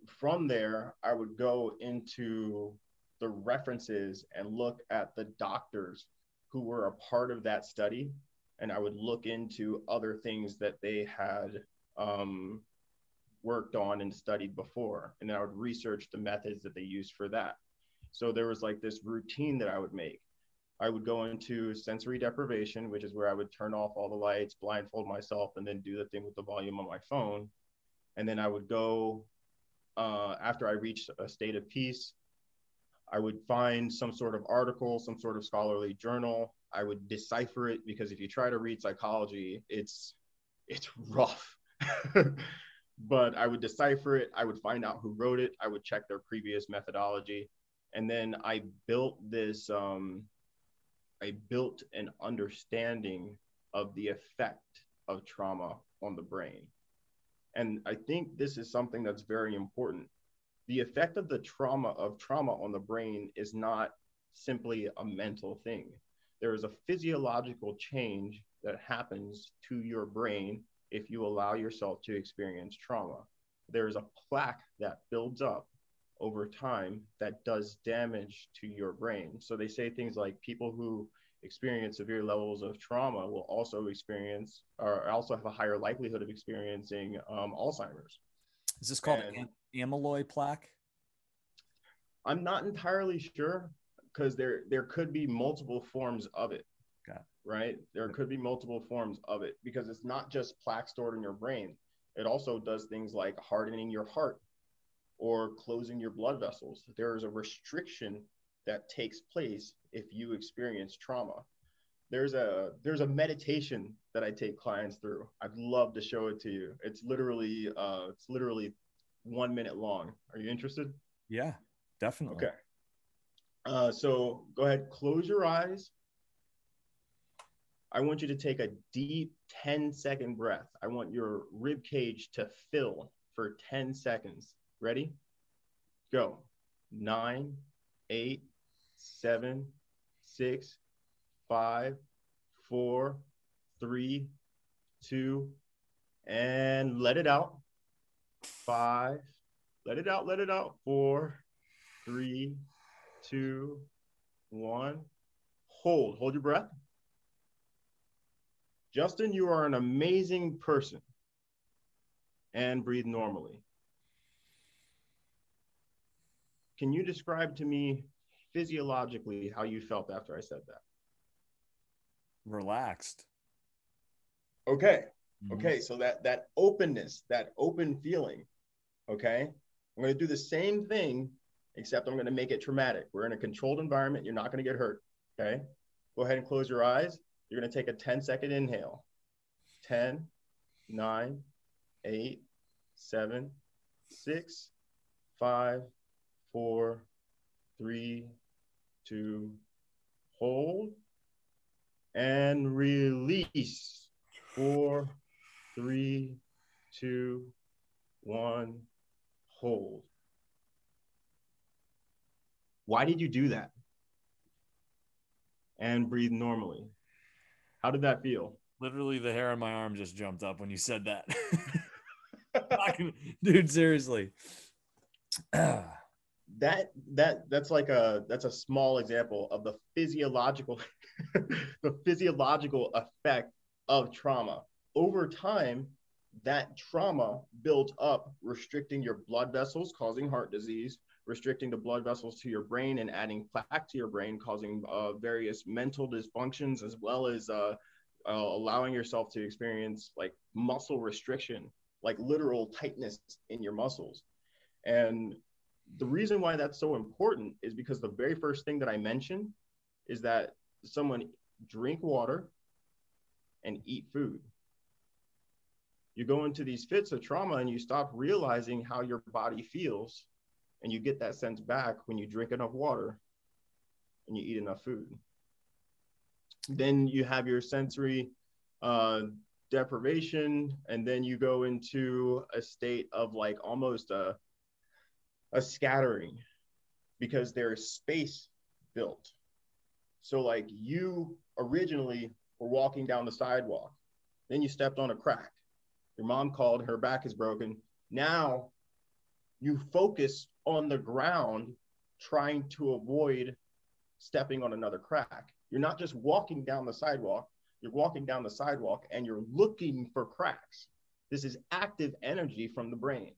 from there, I would go into the references and look at the doctors who were a part of that study. And I would look into other things that they had um, worked on and studied before. And then I would research the methods that they used for that. So there was like this routine that I would make. I would go into sensory deprivation, which is where I would turn off all the lights, blindfold myself, and then do the thing with the volume on my phone. And then I would go uh, after I reached a state of peace. I would find some sort of article, some sort of scholarly journal. I would decipher it because if you try to read psychology, it's it's rough. but I would decipher it. I would find out who wrote it. I would check their previous methodology, and then I built this. Um, I built an understanding of the effect of trauma on the brain. And I think this is something that's very important. The effect of the trauma of trauma on the brain is not simply a mental thing. There is a physiological change that happens to your brain if you allow yourself to experience trauma. There is a plaque that builds up over time that does damage to your brain. So they say things like people who experience severe levels of trauma will also experience or also have a higher likelihood of experiencing um, Alzheimer's. Is this called and am- amyloid plaque? I'm not entirely sure because there there could be multiple forms of it. Okay. Right? There could be multiple forms of it because it's not just plaque stored in your brain. It also does things like hardening your heart or closing your blood vessels. There is a restriction that takes place if you experience trauma. There's a there's a meditation that I take clients through. I'd love to show it to you. It's literally uh, it's literally one minute long. Are you interested? Yeah, definitely. Okay. Uh, so go ahead, close your eyes. I want you to take a deep 10 second breath. I want your rib cage to fill for 10 seconds. Ready? Go. Nine, eight, seven, six, five, four, three, two, and let it out. Five, let it out, let it out. Four, three, two, one. Hold, hold your breath. Justin, you are an amazing person. And breathe normally. Can you describe to me physiologically how you felt after I said that? Relaxed. Okay. Mm-hmm. Okay. So that that openness, that open feeling. Okay. I'm going to do the same thing, except I'm going to make it traumatic. We're in a controlled environment. You're not going to get hurt. Okay. Go ahead and close your eyes. You're going to take a 10 second inhale. 10, 9, 8, 7, 6, 5, 4, 3, two, hold, and release. Four, three, two, one, hold. Why did you do that? And breathe normally. How did that feel? Literally, the hair on my arm just jumped up when you said that. Dude, seriously. that that that's like a that's a small example of the physiological the physiological effect of trauma. Over time that trauma built up restricting your blood vessels causing heart disease restricting the blood vessels to your brain and adding plaque to your brain causing uh, various mental dysfunctions as well as uh, uh, allowing yourself to experience like muscle restriction like literal tightness in your muscles. And the reason why that's so important is because the very first thing that I mentioned is that someone drink water and eat food. You go into these fits of trauma and you stop realizing how your body feels, and you get that sense back when you drink enough water and you eat enough food. Then you have your sensory uh, deprivation, and then you go into a state of like almost a, a scattering because there is space built. So, like you originally were walking down the sidewalk, then you stepped on a crack. Your mom called, her back is broken. Now you focus on the ground trying to avoid stepping on another crack. You're not just walking down the sidewalk, you're walking down the sidewalk and you're looking for cracks. This is active energy from the brain.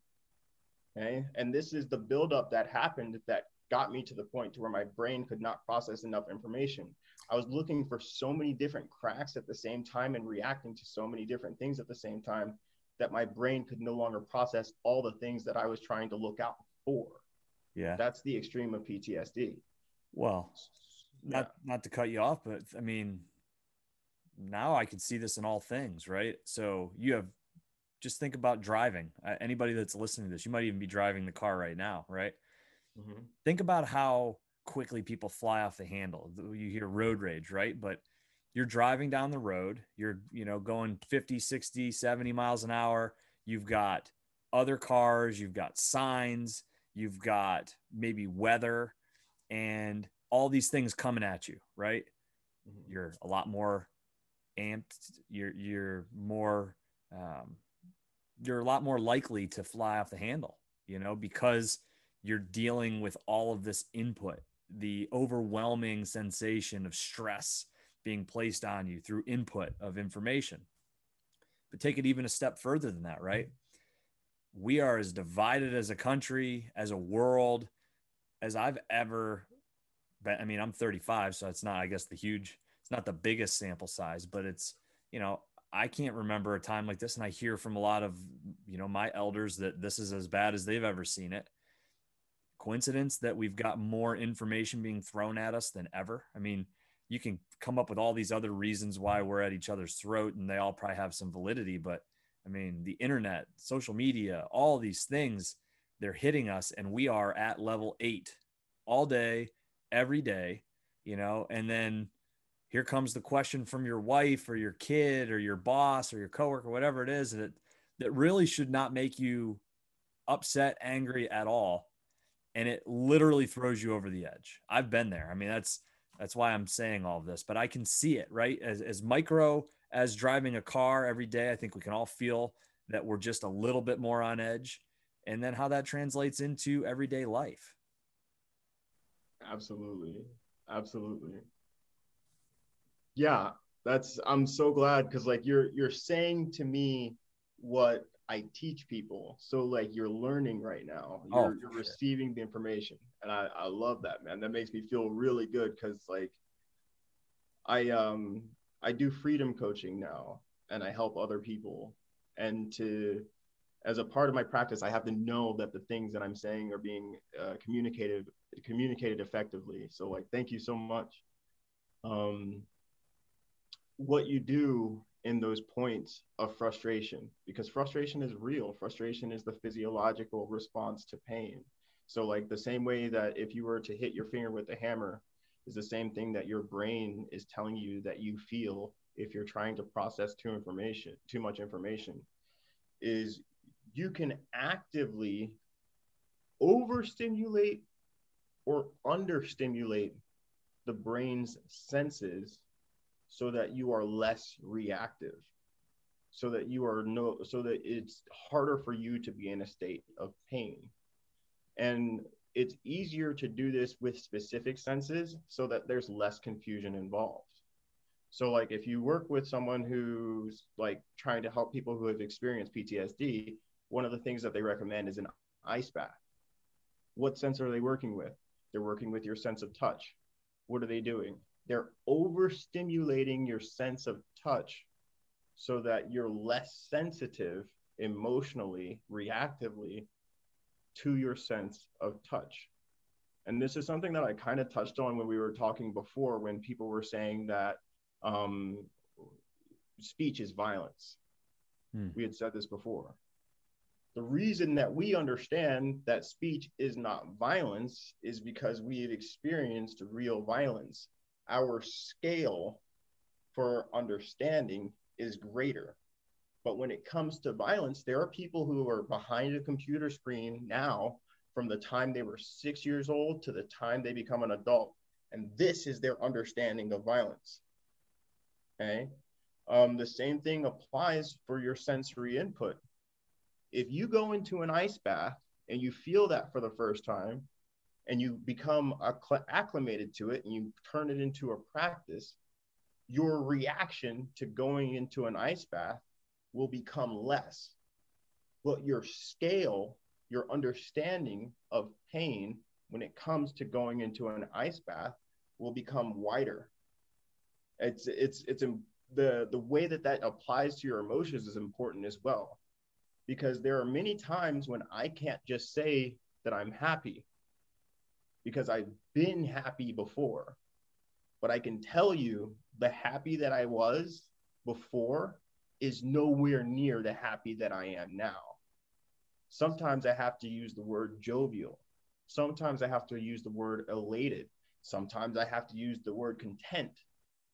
Okay. And this is the buildup that happened that got me to the point to where my brain could not process enough information. I was looking for so many different cracks at the same time and reacting to so many different things at the same time that my brain could no longer process all the things that I was trying to look out for. Yeah. That's the extreme of PTSD. Well, not yeah. not to cut you off, but I mean, now I can see this in all things, right? So you have just think about driving. Uh, anybody that's listening to this, you might even be driving the car right now, right? Mm-hmm. Think about how quickly people fly off the handle. You hear road rage, right? But you're driving down the road, you're, you know, going 50, 60, 70 miles an hour. You've got other cars, you've got signs, you've got maybe weather and all these things coming at you, right? Mm-hmm. You're a lot more amped. You're you're more um, you're a lot more likely to fly off the handle, you know, because you're dealing with all of this input, the overwhelming sensation of stress being placed on you through input of information. But take it even a step further than that, right? We are as divided as a country, as a world, as I've ever been. I mean, I'm 35, so it's not, I guess, the huge, it's not the biggest sample size, but it's, you know, I can't remember a time like this. And I hear from a lot of, you know, my elders that this is as bad as they've ever seen it coincidence that we've got more information being thrown at us than ever? I mean, you can come up with all these other reasons why we're at each other's throat and they all probably have some validity, but I mean, the internet, social media, all these things, they're hitting us and we are at level 8 all day, every day, you know, and then here comes the question from your wife or your kid or your boss or your coworker, whatever it is that that really should not make you upset, angry at all and it literally throws you over the edge. I've been there. I mean, that's that's why I'm saying all of this, but I can see it, right? As as micro as driving a car every day, I think we can all feel that we're just a little bit more on edge and then how that translates into everyday life. Absolutely. Absolutely. Yeah, that's I'm so glad cuz like you're you're saying to me what I teach people. So like you're learning right now. You're, oh, you're receiving the information. And I, I love that, man. That makes me feel really good because like I um I do freedom coaching now and I help other people. And to as a part of my practice, I have to know that the things that I'm saying are being uh, communicated communicated effectively. So like thank you so much. Um what you do in those points of frustration because frustration is real. Frustration is the physiological response to pain. So, like the same way that if you were to hit your finger with a hammer, is the same thing that your brain is telling you that you feel if you're trying to process too information, too much information, is you can actively overstimulate or understimulate the brain's senses so that you are less reactive so that you are no so that it's harder for you to be in a state of pain. And it's easier to do this with specific senses so that there's less confusion involved. So like if you work with someone who's like trying to help people who have experienced ptsd one of the things that they recommend is an ice bath. What sense are they working with? They're working with your sense of touch. What are they doing they're overstimulating your sense of touch so that you're less sensitive emotionally, reactively to your sense of touch. And this is something that I kind of touched on when we were talking before, when people were saying that um, speech is violence. Hmm. We had said this before. The reason that we understand that speech is not violence is because we have experienced real violence. Our scale for understanding is greater. But when it comes to violence, there are people who are behind a computer screen now from the time they were six years old to the time they become an adult. And this is their understanding of violence. Okay. Um, the same thing applies for your sensory input. If you go into an ice bath and you feel that for the first time and you become acclimated to it and you turn it into a practice, your reaction to going into an ice bath will become less. But your scale, your understanding of pain when it comes to going into an ice bath will become wider. It's it's it's the the way that that applies to your emotions is important as well, because there are many times when I can't just say that I'm happy because I've been happy before, but I can tell you the happy that I was before is nowhere near the happy that I am now. Sometimes I have to use the word jovial. Sometimes I have to use the word elated. Sometimes I have to use the word content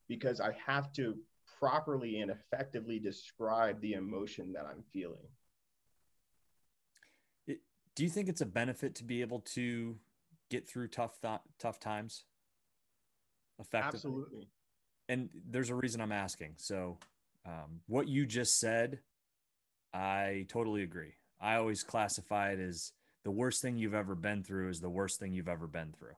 because I have to properly and effectively describe the emotion that I'm feeling. Do you think it's a benefit to be able to get through tough th- tough times effectively? Absolutely. And there's a reason I'm asking. So, um, what you just said, I totally agree. I always classify it as the worst thing you've ever been through is the worst thing you've ever been through.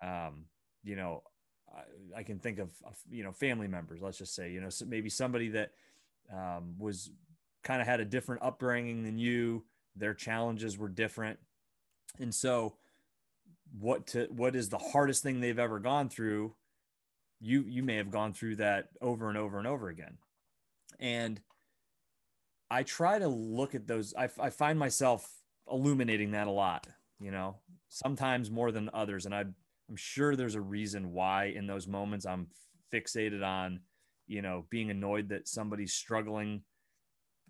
Hmm. Um, you know, I, I, can think of, of, you know, family members, let's just say, you know, so maybe somebody that um, was kind of had a different upbringing than you, their challenges were different. And so, what to what is the hardest thing they've ever gone through you you may have gone through that over and over and over again. And i try to look at those I, I find myself illuminating that a lot you know sometimes more than others. And I, i'm sure there's a reason why in those moments i'm fixated on you know being annoyed that somebody's struggling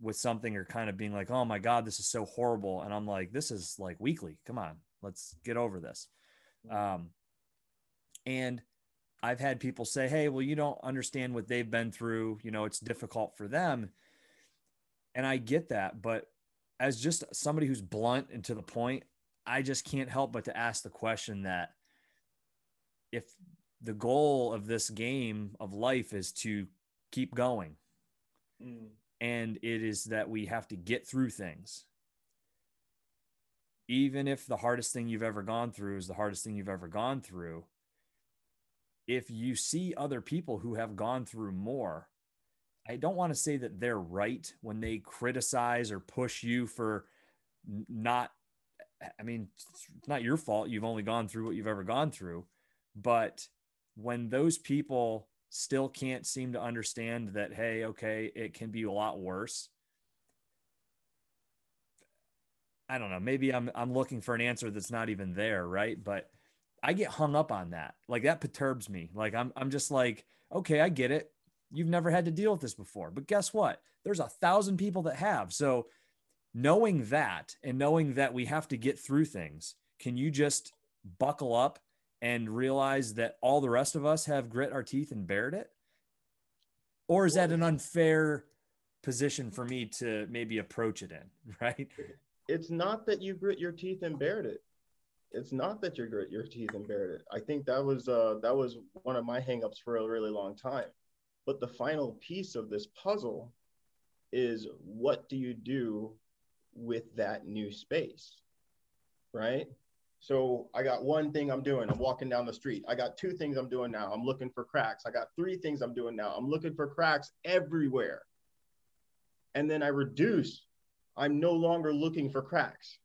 with something or kind of being like oh my god this is so horrible. And i'm like this is like weekly. Come on let's get over this um, and I've had people say, hey, well, you don't understand what they've been through. You know, it's difficult for them. And I get that. But as just somebody who's blunt and to the point, I just can't help but to ask the question that if the goal of this game of life is to keep going, mm. and it is that we have to get through things, even if the hardest thing you've ever gone through is the hardest thing you've ever gone through if you see other people who have gone through more, I don't want to say that they're right when they criticize or push you for not, I mean, it's not your fault. You've only gone through what you've ever gone through. But when those people still can't seem to understand that, hey, okay, it can be a lot worse. I don't know. Maybe I'm I'm looking for an answer that's not even there, right? But I get hung up on that. Like that perturbs me. Like I'm I'm just like, okay, I get it. You've never had to deal with this before. But guess what? There's a thousand people that have. So knowing that and knowing that we have to get through things, can you just buckle up and realize that all the rest of us have grit our teeth and bared it? Or is that an unfair position for me to maybe approach it in, right? It's not that you grit your teeth and bared it it's not that you grit your teeth and bear it. I think that was uh, that was one of my hangups for a really long time. But the final piece of this puzzle is what do you do with that new space, right? So I got one thing I'm doing. I'm walking down the street. I got two things I'm doing now. I'm looking for cracks. I got three things I'm doing now. I'm looking for cracks everywhere. And then I reduce. I'm no longer looking for cracks.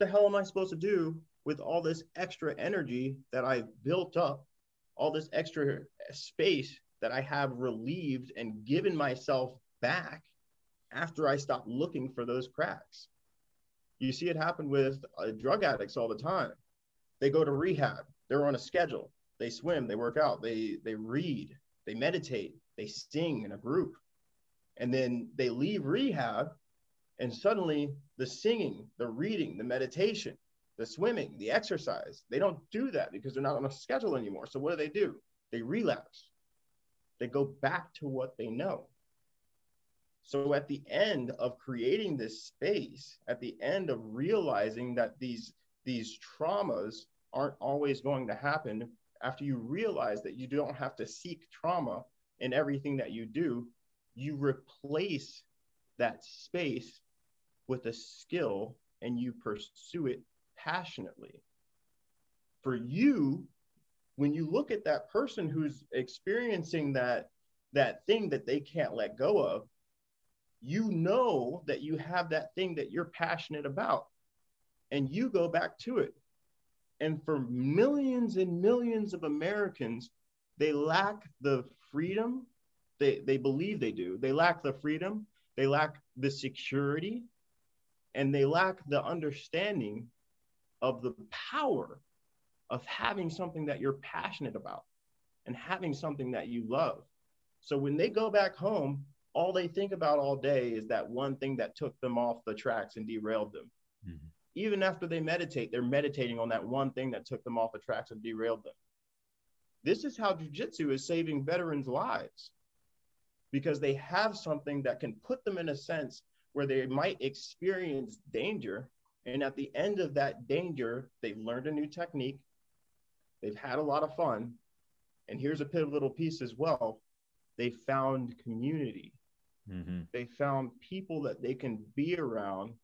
The hell am I supposed to do with all this extra energy that I've built up, all this extra space that I have relieved and given myself back after I stop looking for those cracks? You see it happen with uh, drug addicts all the time. They go to rehab, they're on a schedule, they swim, they work out, they they read, they meditate, they sing in a group, and then they leave rehab, and suddenly the singing, the reading, the meditation, the swimming, the exercise, they don't do that because they're not on a schedule anymore. So what do they do? They relapse. They go back to what they know. So at the end of creating this space, at the end of realizing that these these traumas aren't always going to happen, after you realize that you don't have to seek trauma in everything that you do, you replace that space with a skill and you pursue it passionately. For you, when you look at that person who's experiencing that that thing that they can't let go of, you know that you have that thing that you're passionate about and you go back to it. And for millions and millions of Americans, they lack the freedom. They, they believe they do. They lack the freedom, they lack the security, and they lack the understanding of the power of having something that you're passionate about and having something that you love. So when they go back home, all they think about all day is that one thing that took them off the tracks and derailed them. Mm-hmm. Even after they meditate, they're meditating on that one thing that took them off the tracks and derailed them. This is how jujitsu is saving veterans' lives because they have something that can put them in a sense where they might experience danger. And at the end of that danger, they've learned a new technique, they've had a lot of fun. And here's a pivotal piece as well they found community Mm-hmm. They found people that they can be around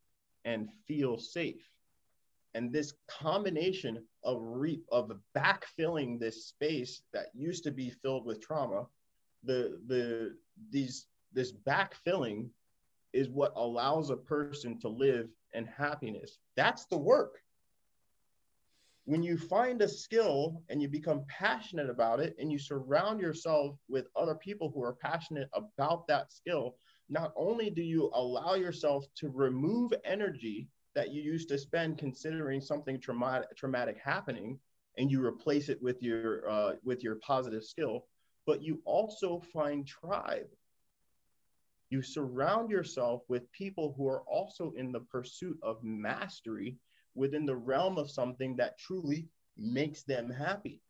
and feel safe. And this combination of re- of backfilling this space that used to be filled with trauma, the the these this backfilling is what allows a person to live in happiness. That's the work when you find a skill and you become passionate about it and you surround yourself with other people who are passionate about that skill, not only do you allow yourself to remove energy that you used to spend considering something traumatic, traumatic happening and you replace it with your uh, with your positive skill, but you also find tribe. You surround yourself with people who are also in the pursuit of mastery within the realm of something that truly makes them happy.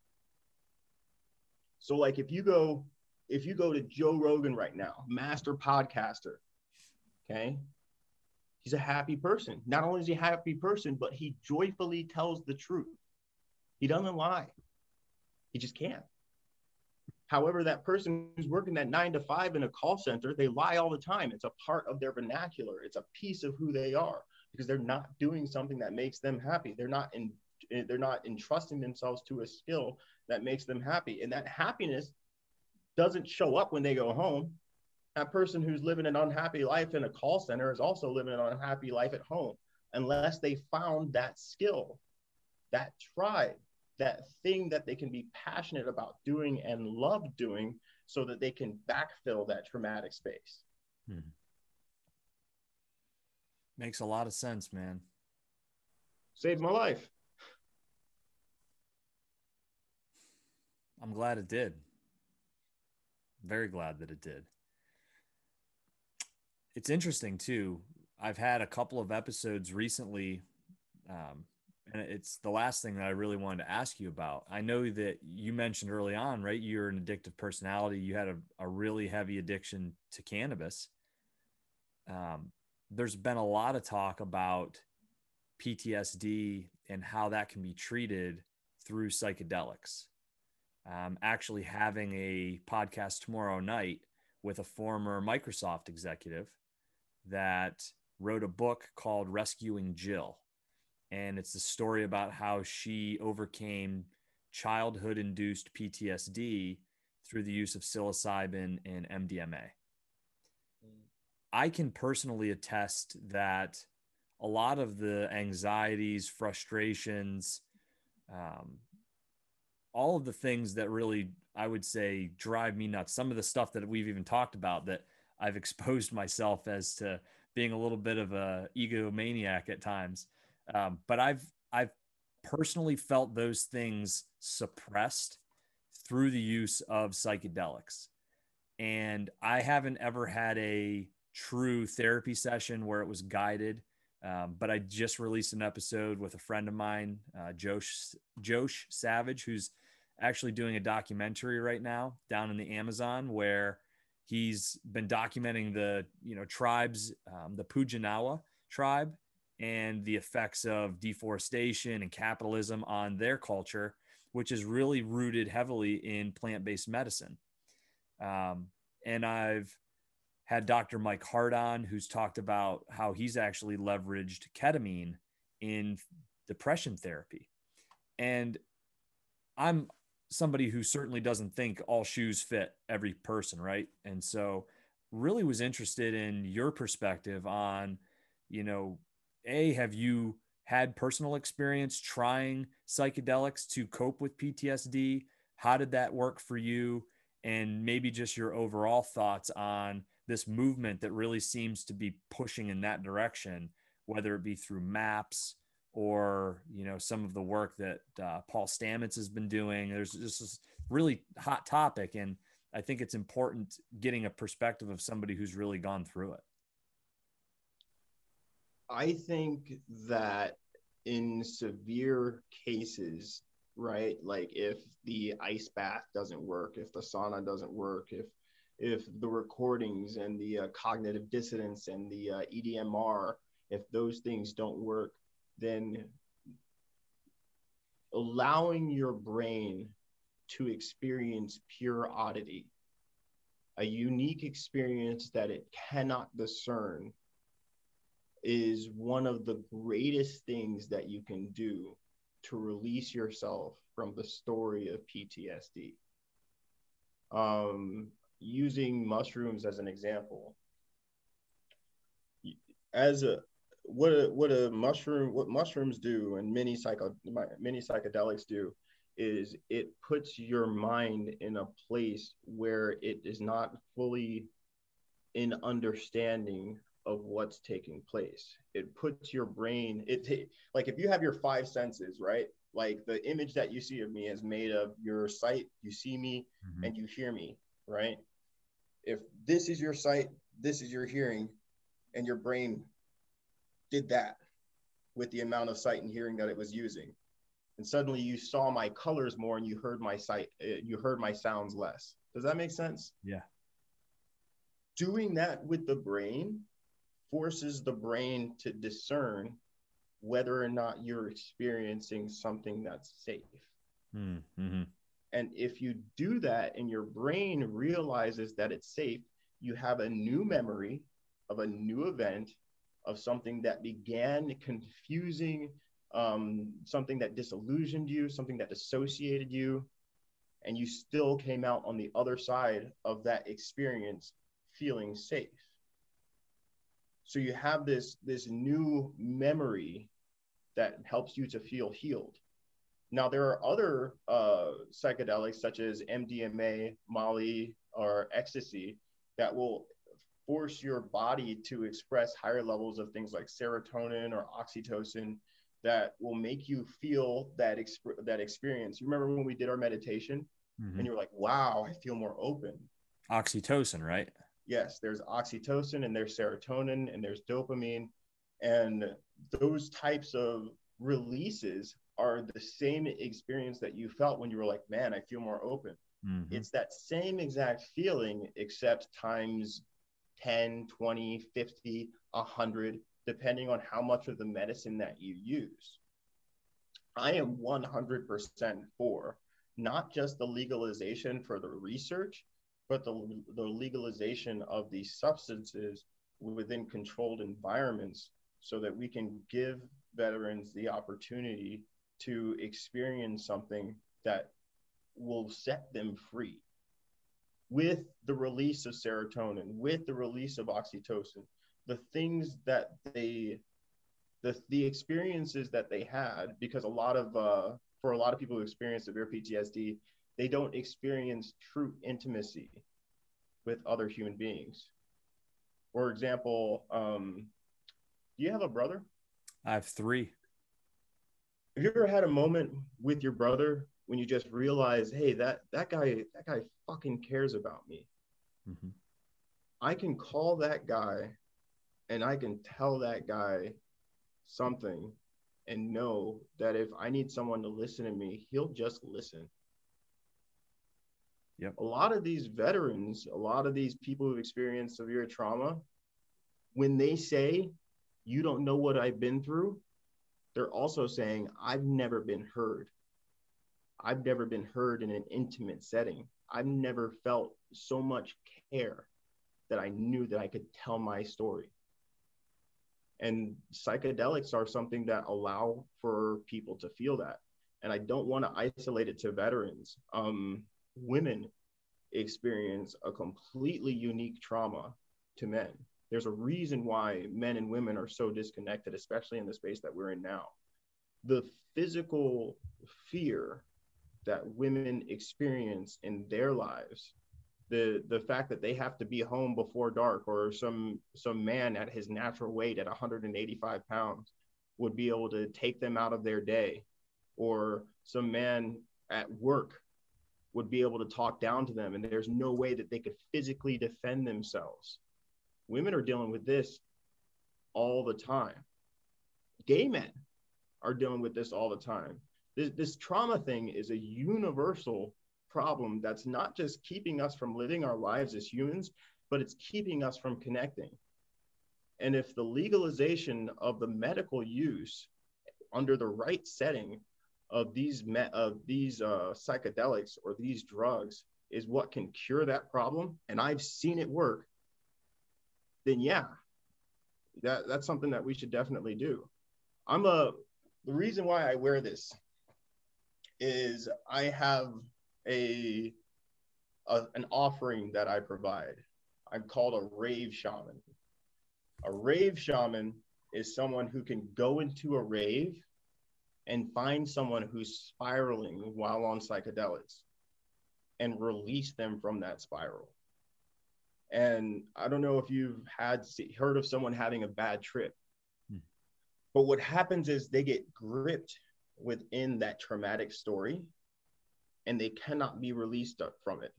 So like if you go if you go to Joe Rogan right now, master podcaster, okay? He's a happy person. Not only is he a happy person, but he joyfully tells the truth. He doesn't lie. He just can't. However, that person who's working that nine to five in a call center, they lie all the time. It's a part of their vernacular. It's a piece of who they are because they're not doing something that makes them happy. They're not in eh, they're not entrusting themselves to a skill that makes them happy. And that happiness doesn't show up when they go home. That person who's living an unhappy life in a call center is also living an unhappy life at home unless they found that skill, that tribe, that thing that they can be passionate about doing and love doing so that they can backfill that traumatic space. Hmm. Makes a lot of sense, man. Saved my life. I'm glad it did. Very glad that it did. It's interesting too. I've had a couple of episodes recently, um, and it's the last thing that I really wanted to ask you about. I know that you mentioned early on, right? You're an addictive personality. You had a, a really heavy addiction to cannabis. Um, there's been a lot of talk about PTSD and how that can be treated through psychedelics. Um, actually, having a podcast tomorrow night with a former Microsoft executive that wrote a book called Rescuing Jill. And it's a story about how she overcame childhood induced PTSD through the use of psilocybin and MDMA. I can personally attest that a lot of the anxieties, frustrations, um, all of the things that really I would say drive me nuts. Some of the stuff that we've even talked about that I've exposed myself as to being a little bit of a egomaniac at times. Um, but I've I've personally felt those things suppressed through the use of psychedelics. And I haven't ever had a true therapy session where it was guided. Um, but I just released an episode with a friend of mine, uh, Josh, Josh Savage, who's actually doing a documentary right now down in the Amazon where he's been documenting the you know tribes, um, the Puyanawa tribe, and the effects of deforestation and capitalism on their culture, which is really rooted heavily in plant-based medicine. Um, and I've had Dr. Mike Hart on, who's talked about how he's actually leveraged ketamine in depression therapy. And I'm somebody who certainly doesn't think all shoes fit every person, right? And so, really was interested in your perspective on, you know, A, have you had personal experience trying psychedelics to cope with PTSD? How did that work for you? And maybe just your overall thoughts on this movement that really seems to be pushing in that direction, whether it be through MAPS or you know some of the work that uh, Paul Stamets has been doing. There's just this really hot topic, and I think it's important getting a perspective of somebody who's really gone through it. I think that in severe cases, right, like if the ice bath doesn't work, if the sauna doesn't work, if if the recordings and the uh, cognitive dissonance and the uh, EDMR, if those things don't work, then allowing your brain to experience pure oddity, a unique experience that it cannot discern, is one of the greatest things that you can do to release yourself from the story of PTSD. Um, using mushrooms as an example, as a what a what a mushroom what mushrooms do and many psycho many psychedelics do is it puts your mind in a place where it is not fully in understanding of what's taking place it puts your brain it like if you have your five senses right like the image that you see of me is made of your sight you see me mm-hmm. and you hear me right if this is your sight this is your hearing and your brain did that with the amount of sight and hearing that it was using. And suddenly you saw my colors more and you heard my sight, uh, you heard my sounds less. Does that make sense? Yeah. Doing that with the brain forces the brain to discern whether or not you're experiencing something that's safe. Mm-hmm. And if you do that and your brain realizes that it's safe, you have a new memory of a new event of something that began confusing, um, something that disillusioned you, something that dissociated you, and you still came out on the other side of that experience feeling safe. So you have this this new memory that helps you to feel healed. Now there are other uh, psychedelics such as MDMA, Molly, or ecstasy that will force your body to express higher levels of things like serotonin or oxytocin that will make you feel that exp- that experience. You remember when we did our meditation mm-hmm. and you were like, "Wow, I feel more open." Oxytocin, right? Yes, there's oxytocin and there's serotonin and there's dopamine and those types of releases are the same experience that you felt when you were like, "Man, I feel more open." Mm-hmm. It's that same exact feeling except times 10, 20, 50, 100, depending on how much of the medicine that you use. I am 100% for not just the legalization for the research, but the, the legalization of these substances within controlled environments so that we can give veterans the opportunity to experience something that will set them free with the release of serotonin, with the release of oxytocin, the things that they, the, the experiences that they had, because a lot of, uh, for a lot of people who experience severe PTSD, they don't experience true intimacy with other human beings. For example, um, do you have a brother? I have three. Have you ever had a moment with your brother when you just realize, hey, that that guy that guy fucking cares about me. Mm-hmm. I can call that guy and I can tell that guy something and know that if I need someone to listen to me, he'll just listen. Yep. A lot of these veterans, a lot of these people who've experienced severe trauma, when they say, You don't know what I've been through, they're also saying, I've never been heard. I've never been heard in an intimate setting. I've never felt so much care that I knew that I could tell my story. And psychedelics are something that allow for people to feel that. And I don't want to isolate it to veterans. Um, women experience a completely unique trauma to men. There's a reason why men and women are so disconnected, especially in the space that we're in now. The physical fear that women experience in their lives the the fact that they have to be home before dark or some some man at his natural weight at 185 pounds would be able to take them out of their day or some man at work would be able to talk down to them and there's no way that they could physically defend themselves. Women are dealing with this all the time. Gay men are dealing with this all the time. This, this trauma thing is a universal problem that's not just keeping us from living our lives as humans, but it's keeping us from connecting. And if the legalization of the medical use under the right setting of these me- of these uh, psychedelics or these drugs is what can cure that problem, and I've seen it work, then yeah, that that's something that we should definitely do. I'm a the reason why I wear this is I have a, a an offering that I provide. I'm called a rave shaman. A rave shaman is someone who can go into a rave and find someone who's spiraling while on psychedelics and release them from that spiral. And I don't know if you've had heard of someone having a bad trip, hmm. but what happens is they get gripped within that traumatic story and they cannot be released from it.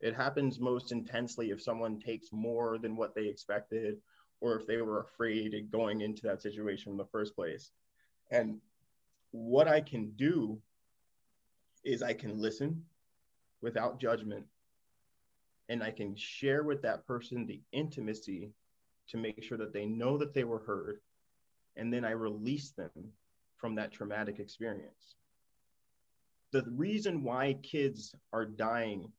It happens most intensely if someone takes more than what they expected or if they were afraid of going into that situation in the first place. And what I can do is I can listen without judgment and I can share with that person the intimacy to make sure that they know that they were heard. And then I release them from that traumatic experience the reason why kids are dying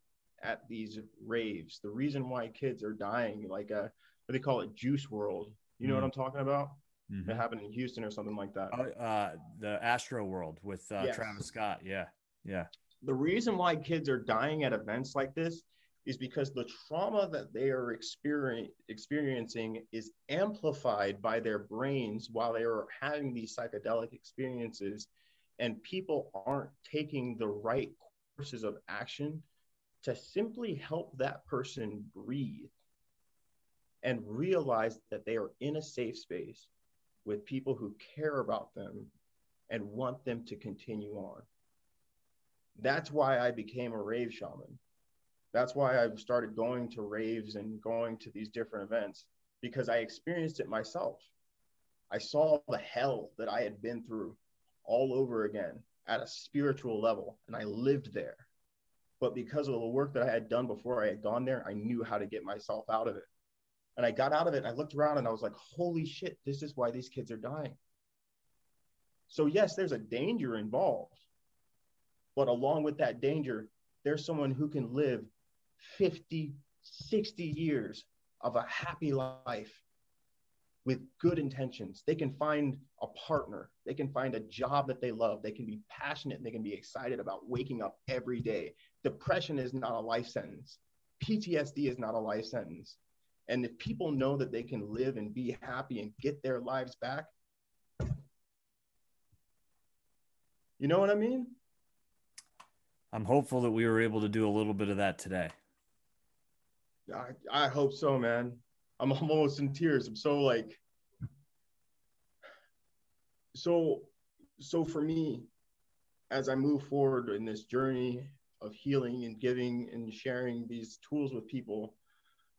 at these raves, the reason why kids are dying, like a, what they call it, Juice WRLD. You know mm what. I'm talking about? Mm-hmm. It happened in Houston or something like that. Uh, uh, the Astroworld with uh, yes. Travis Scott. Yeah, yeah. The reason why kids are dying at events like this is because the trauma that they are experience, experiencing is amplified by their brains while they are having these psychedelic experiences and people aren't taking the right courses of action to simply help that person breathe and realize that they are in a safe space with people who care about them and want them to continue on. That's why I became a rave shaman. That's why I started going to raves and going to these different events because I experienced it myself. I saw the hell that I had been through all over again at a spiritual level. And I lived there. But because of the work that I had done before I had gone there, I knew how to get myself out of it. And I got out of it and I looked around and I was like, holy shit, this is why these kids are dying. So, yes, there's a danger involved. But along with that danger, there's someone who can live 50, 60 years of a happy life with good intentions. They can find a partner. They can find a job that they love. They can be passionate they can be excited about waking up every day. Depression is not a life sentence. PTSD is not a life sentence. And if people know that they can live and be happy and get their lives back, you know what I mean? I'm hopeful that we were able to do a little bit of that today. I, I hope so, man. I'm almost in tears. I'm so like, so, so for me, as I move forward in this journey of healing and giving and sharing these tools with people,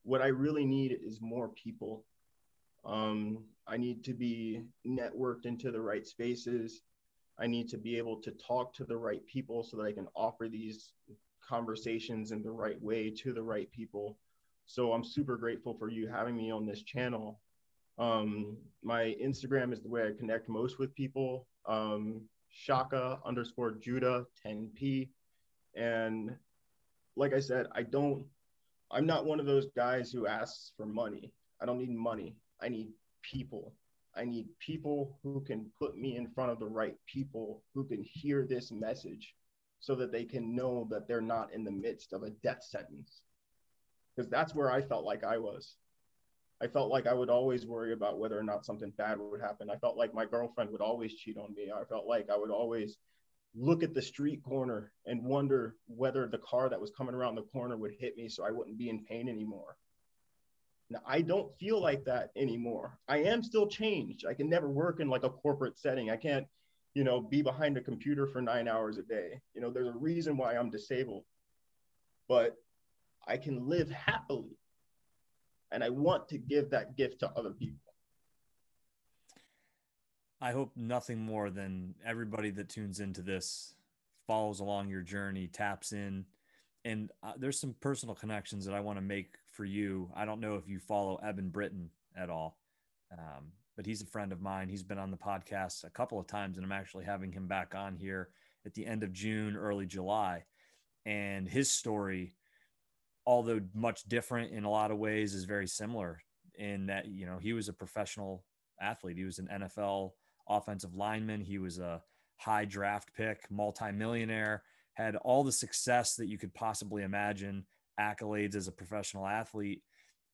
what I really need is more people. Um, I need to be networked into the right spaces. I need to be able to talk to the right people so that I can offer these conversations in the right way to the right people. So I'm super grateful for you having me on this channel. Um, my Instagram is the way I connect most with people. Um, Shaka underscore Judah 10p. And like I said, I don't, I'm not one of those guys who asks for money. I don't need money. I need people. I need people who can put me in front of the right people who can hear this message so that they can know that they're not in the midst of a death sentence. Because that's where I felt like I was. I felt like I would always worry about whether or not something bad would happen. I felt like my girlfriend would always cheat on me. I felt like I would always look at the street corner and wonder whether the car that was coming around the corner would hit me so I wouldn't be in pain anymore. Now, I don't feel like that anymore. I am still changed. I can never work in like a corporate setting. I can't, you know, be behind a computer for nine hours a day. You know, there's a reason why I'm disabled, but I can live happily and I want to give that gift to other people. I hope nothing more than everybody that tunes into this follows along your journey, taps in, and uh, there's some personal connections that I want to make for you. I don't know if you follow Eben Britton at all, um, but he's a friend of mine. He's been on the podcast a couple of times, and I'm actually having him back on here at the end of June, early July. And his story although much different in a lot of ways, is very similar in that, you know, he was a professional athlete. He was an NFL offensive lineman. He was a high draft pick, multimillionaire, had all the success that you could possibly imagine, accolades as a professional athlete.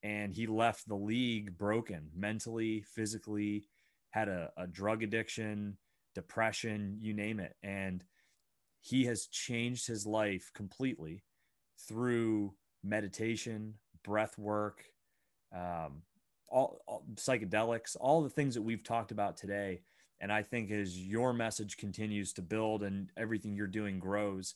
And he left the league broken mentally, physically, had a, a drug addiction, depression, you name it. And he has changed his life completely through meditation, breath work, um, all, all, psychedelics, all the things that we've talked about today. And I think as your message continues to build and everything you're doing grows,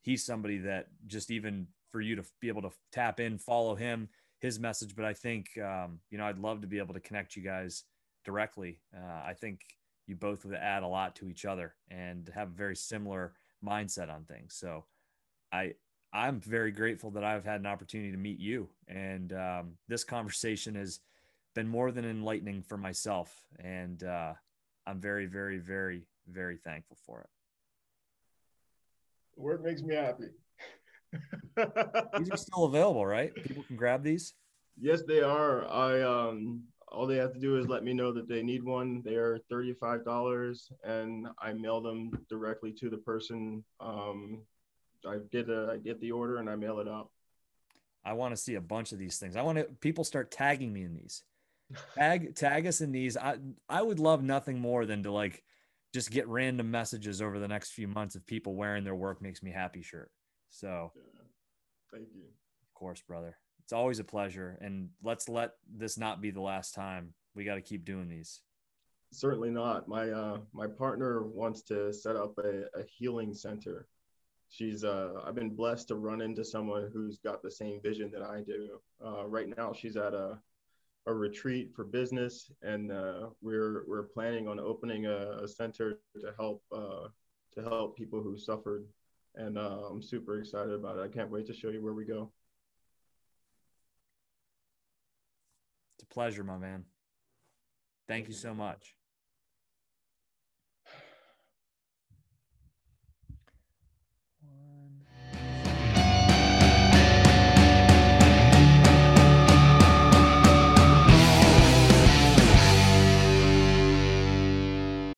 he's somebody that just even for you to be able to tap in, follow him, his message. But I think, um, you know, I'd love to be able to connect you guys directly. Uh, I think you both would add a lot to each other and have a very similar mindset on things. So I, I'm very grateful that I've had an opportunity to meet you. And um, this conversation has been more than enlightening for myself. And uh, I'm very, very, very, very thankful for it. Work makes me happy. these are still available, right? People can grab these. Yes, they are. I um, all they have to do is let me know that they need one. They are thirty-five dollars, and I mail them directly to the person um, I get a, I get the order and I mail it out. I want to see a bunch of these things. I want to people start tagging me in these. Tag tag us in these. I I would love nothing more than to like just get random messages over the next few months of people wearing their work makes me happy shirt. So yeah. thank you. Of course, brother. It's always a pleasure. And let's let this not be the last time. We got to keep doing these. Certainly not. My uh my partner wants to set up a, a healing center she's uh, I've been blessed to run into someone who's got the same vision that I do. Uh, right now, she's at a a retreat for business, and uh, we're we're planning on opening a, a center to help uh, to help people who suffered, and uh, I'm super excited about it. I can't wait to show you where we go. It's a pleasure, my man. Thank you so much.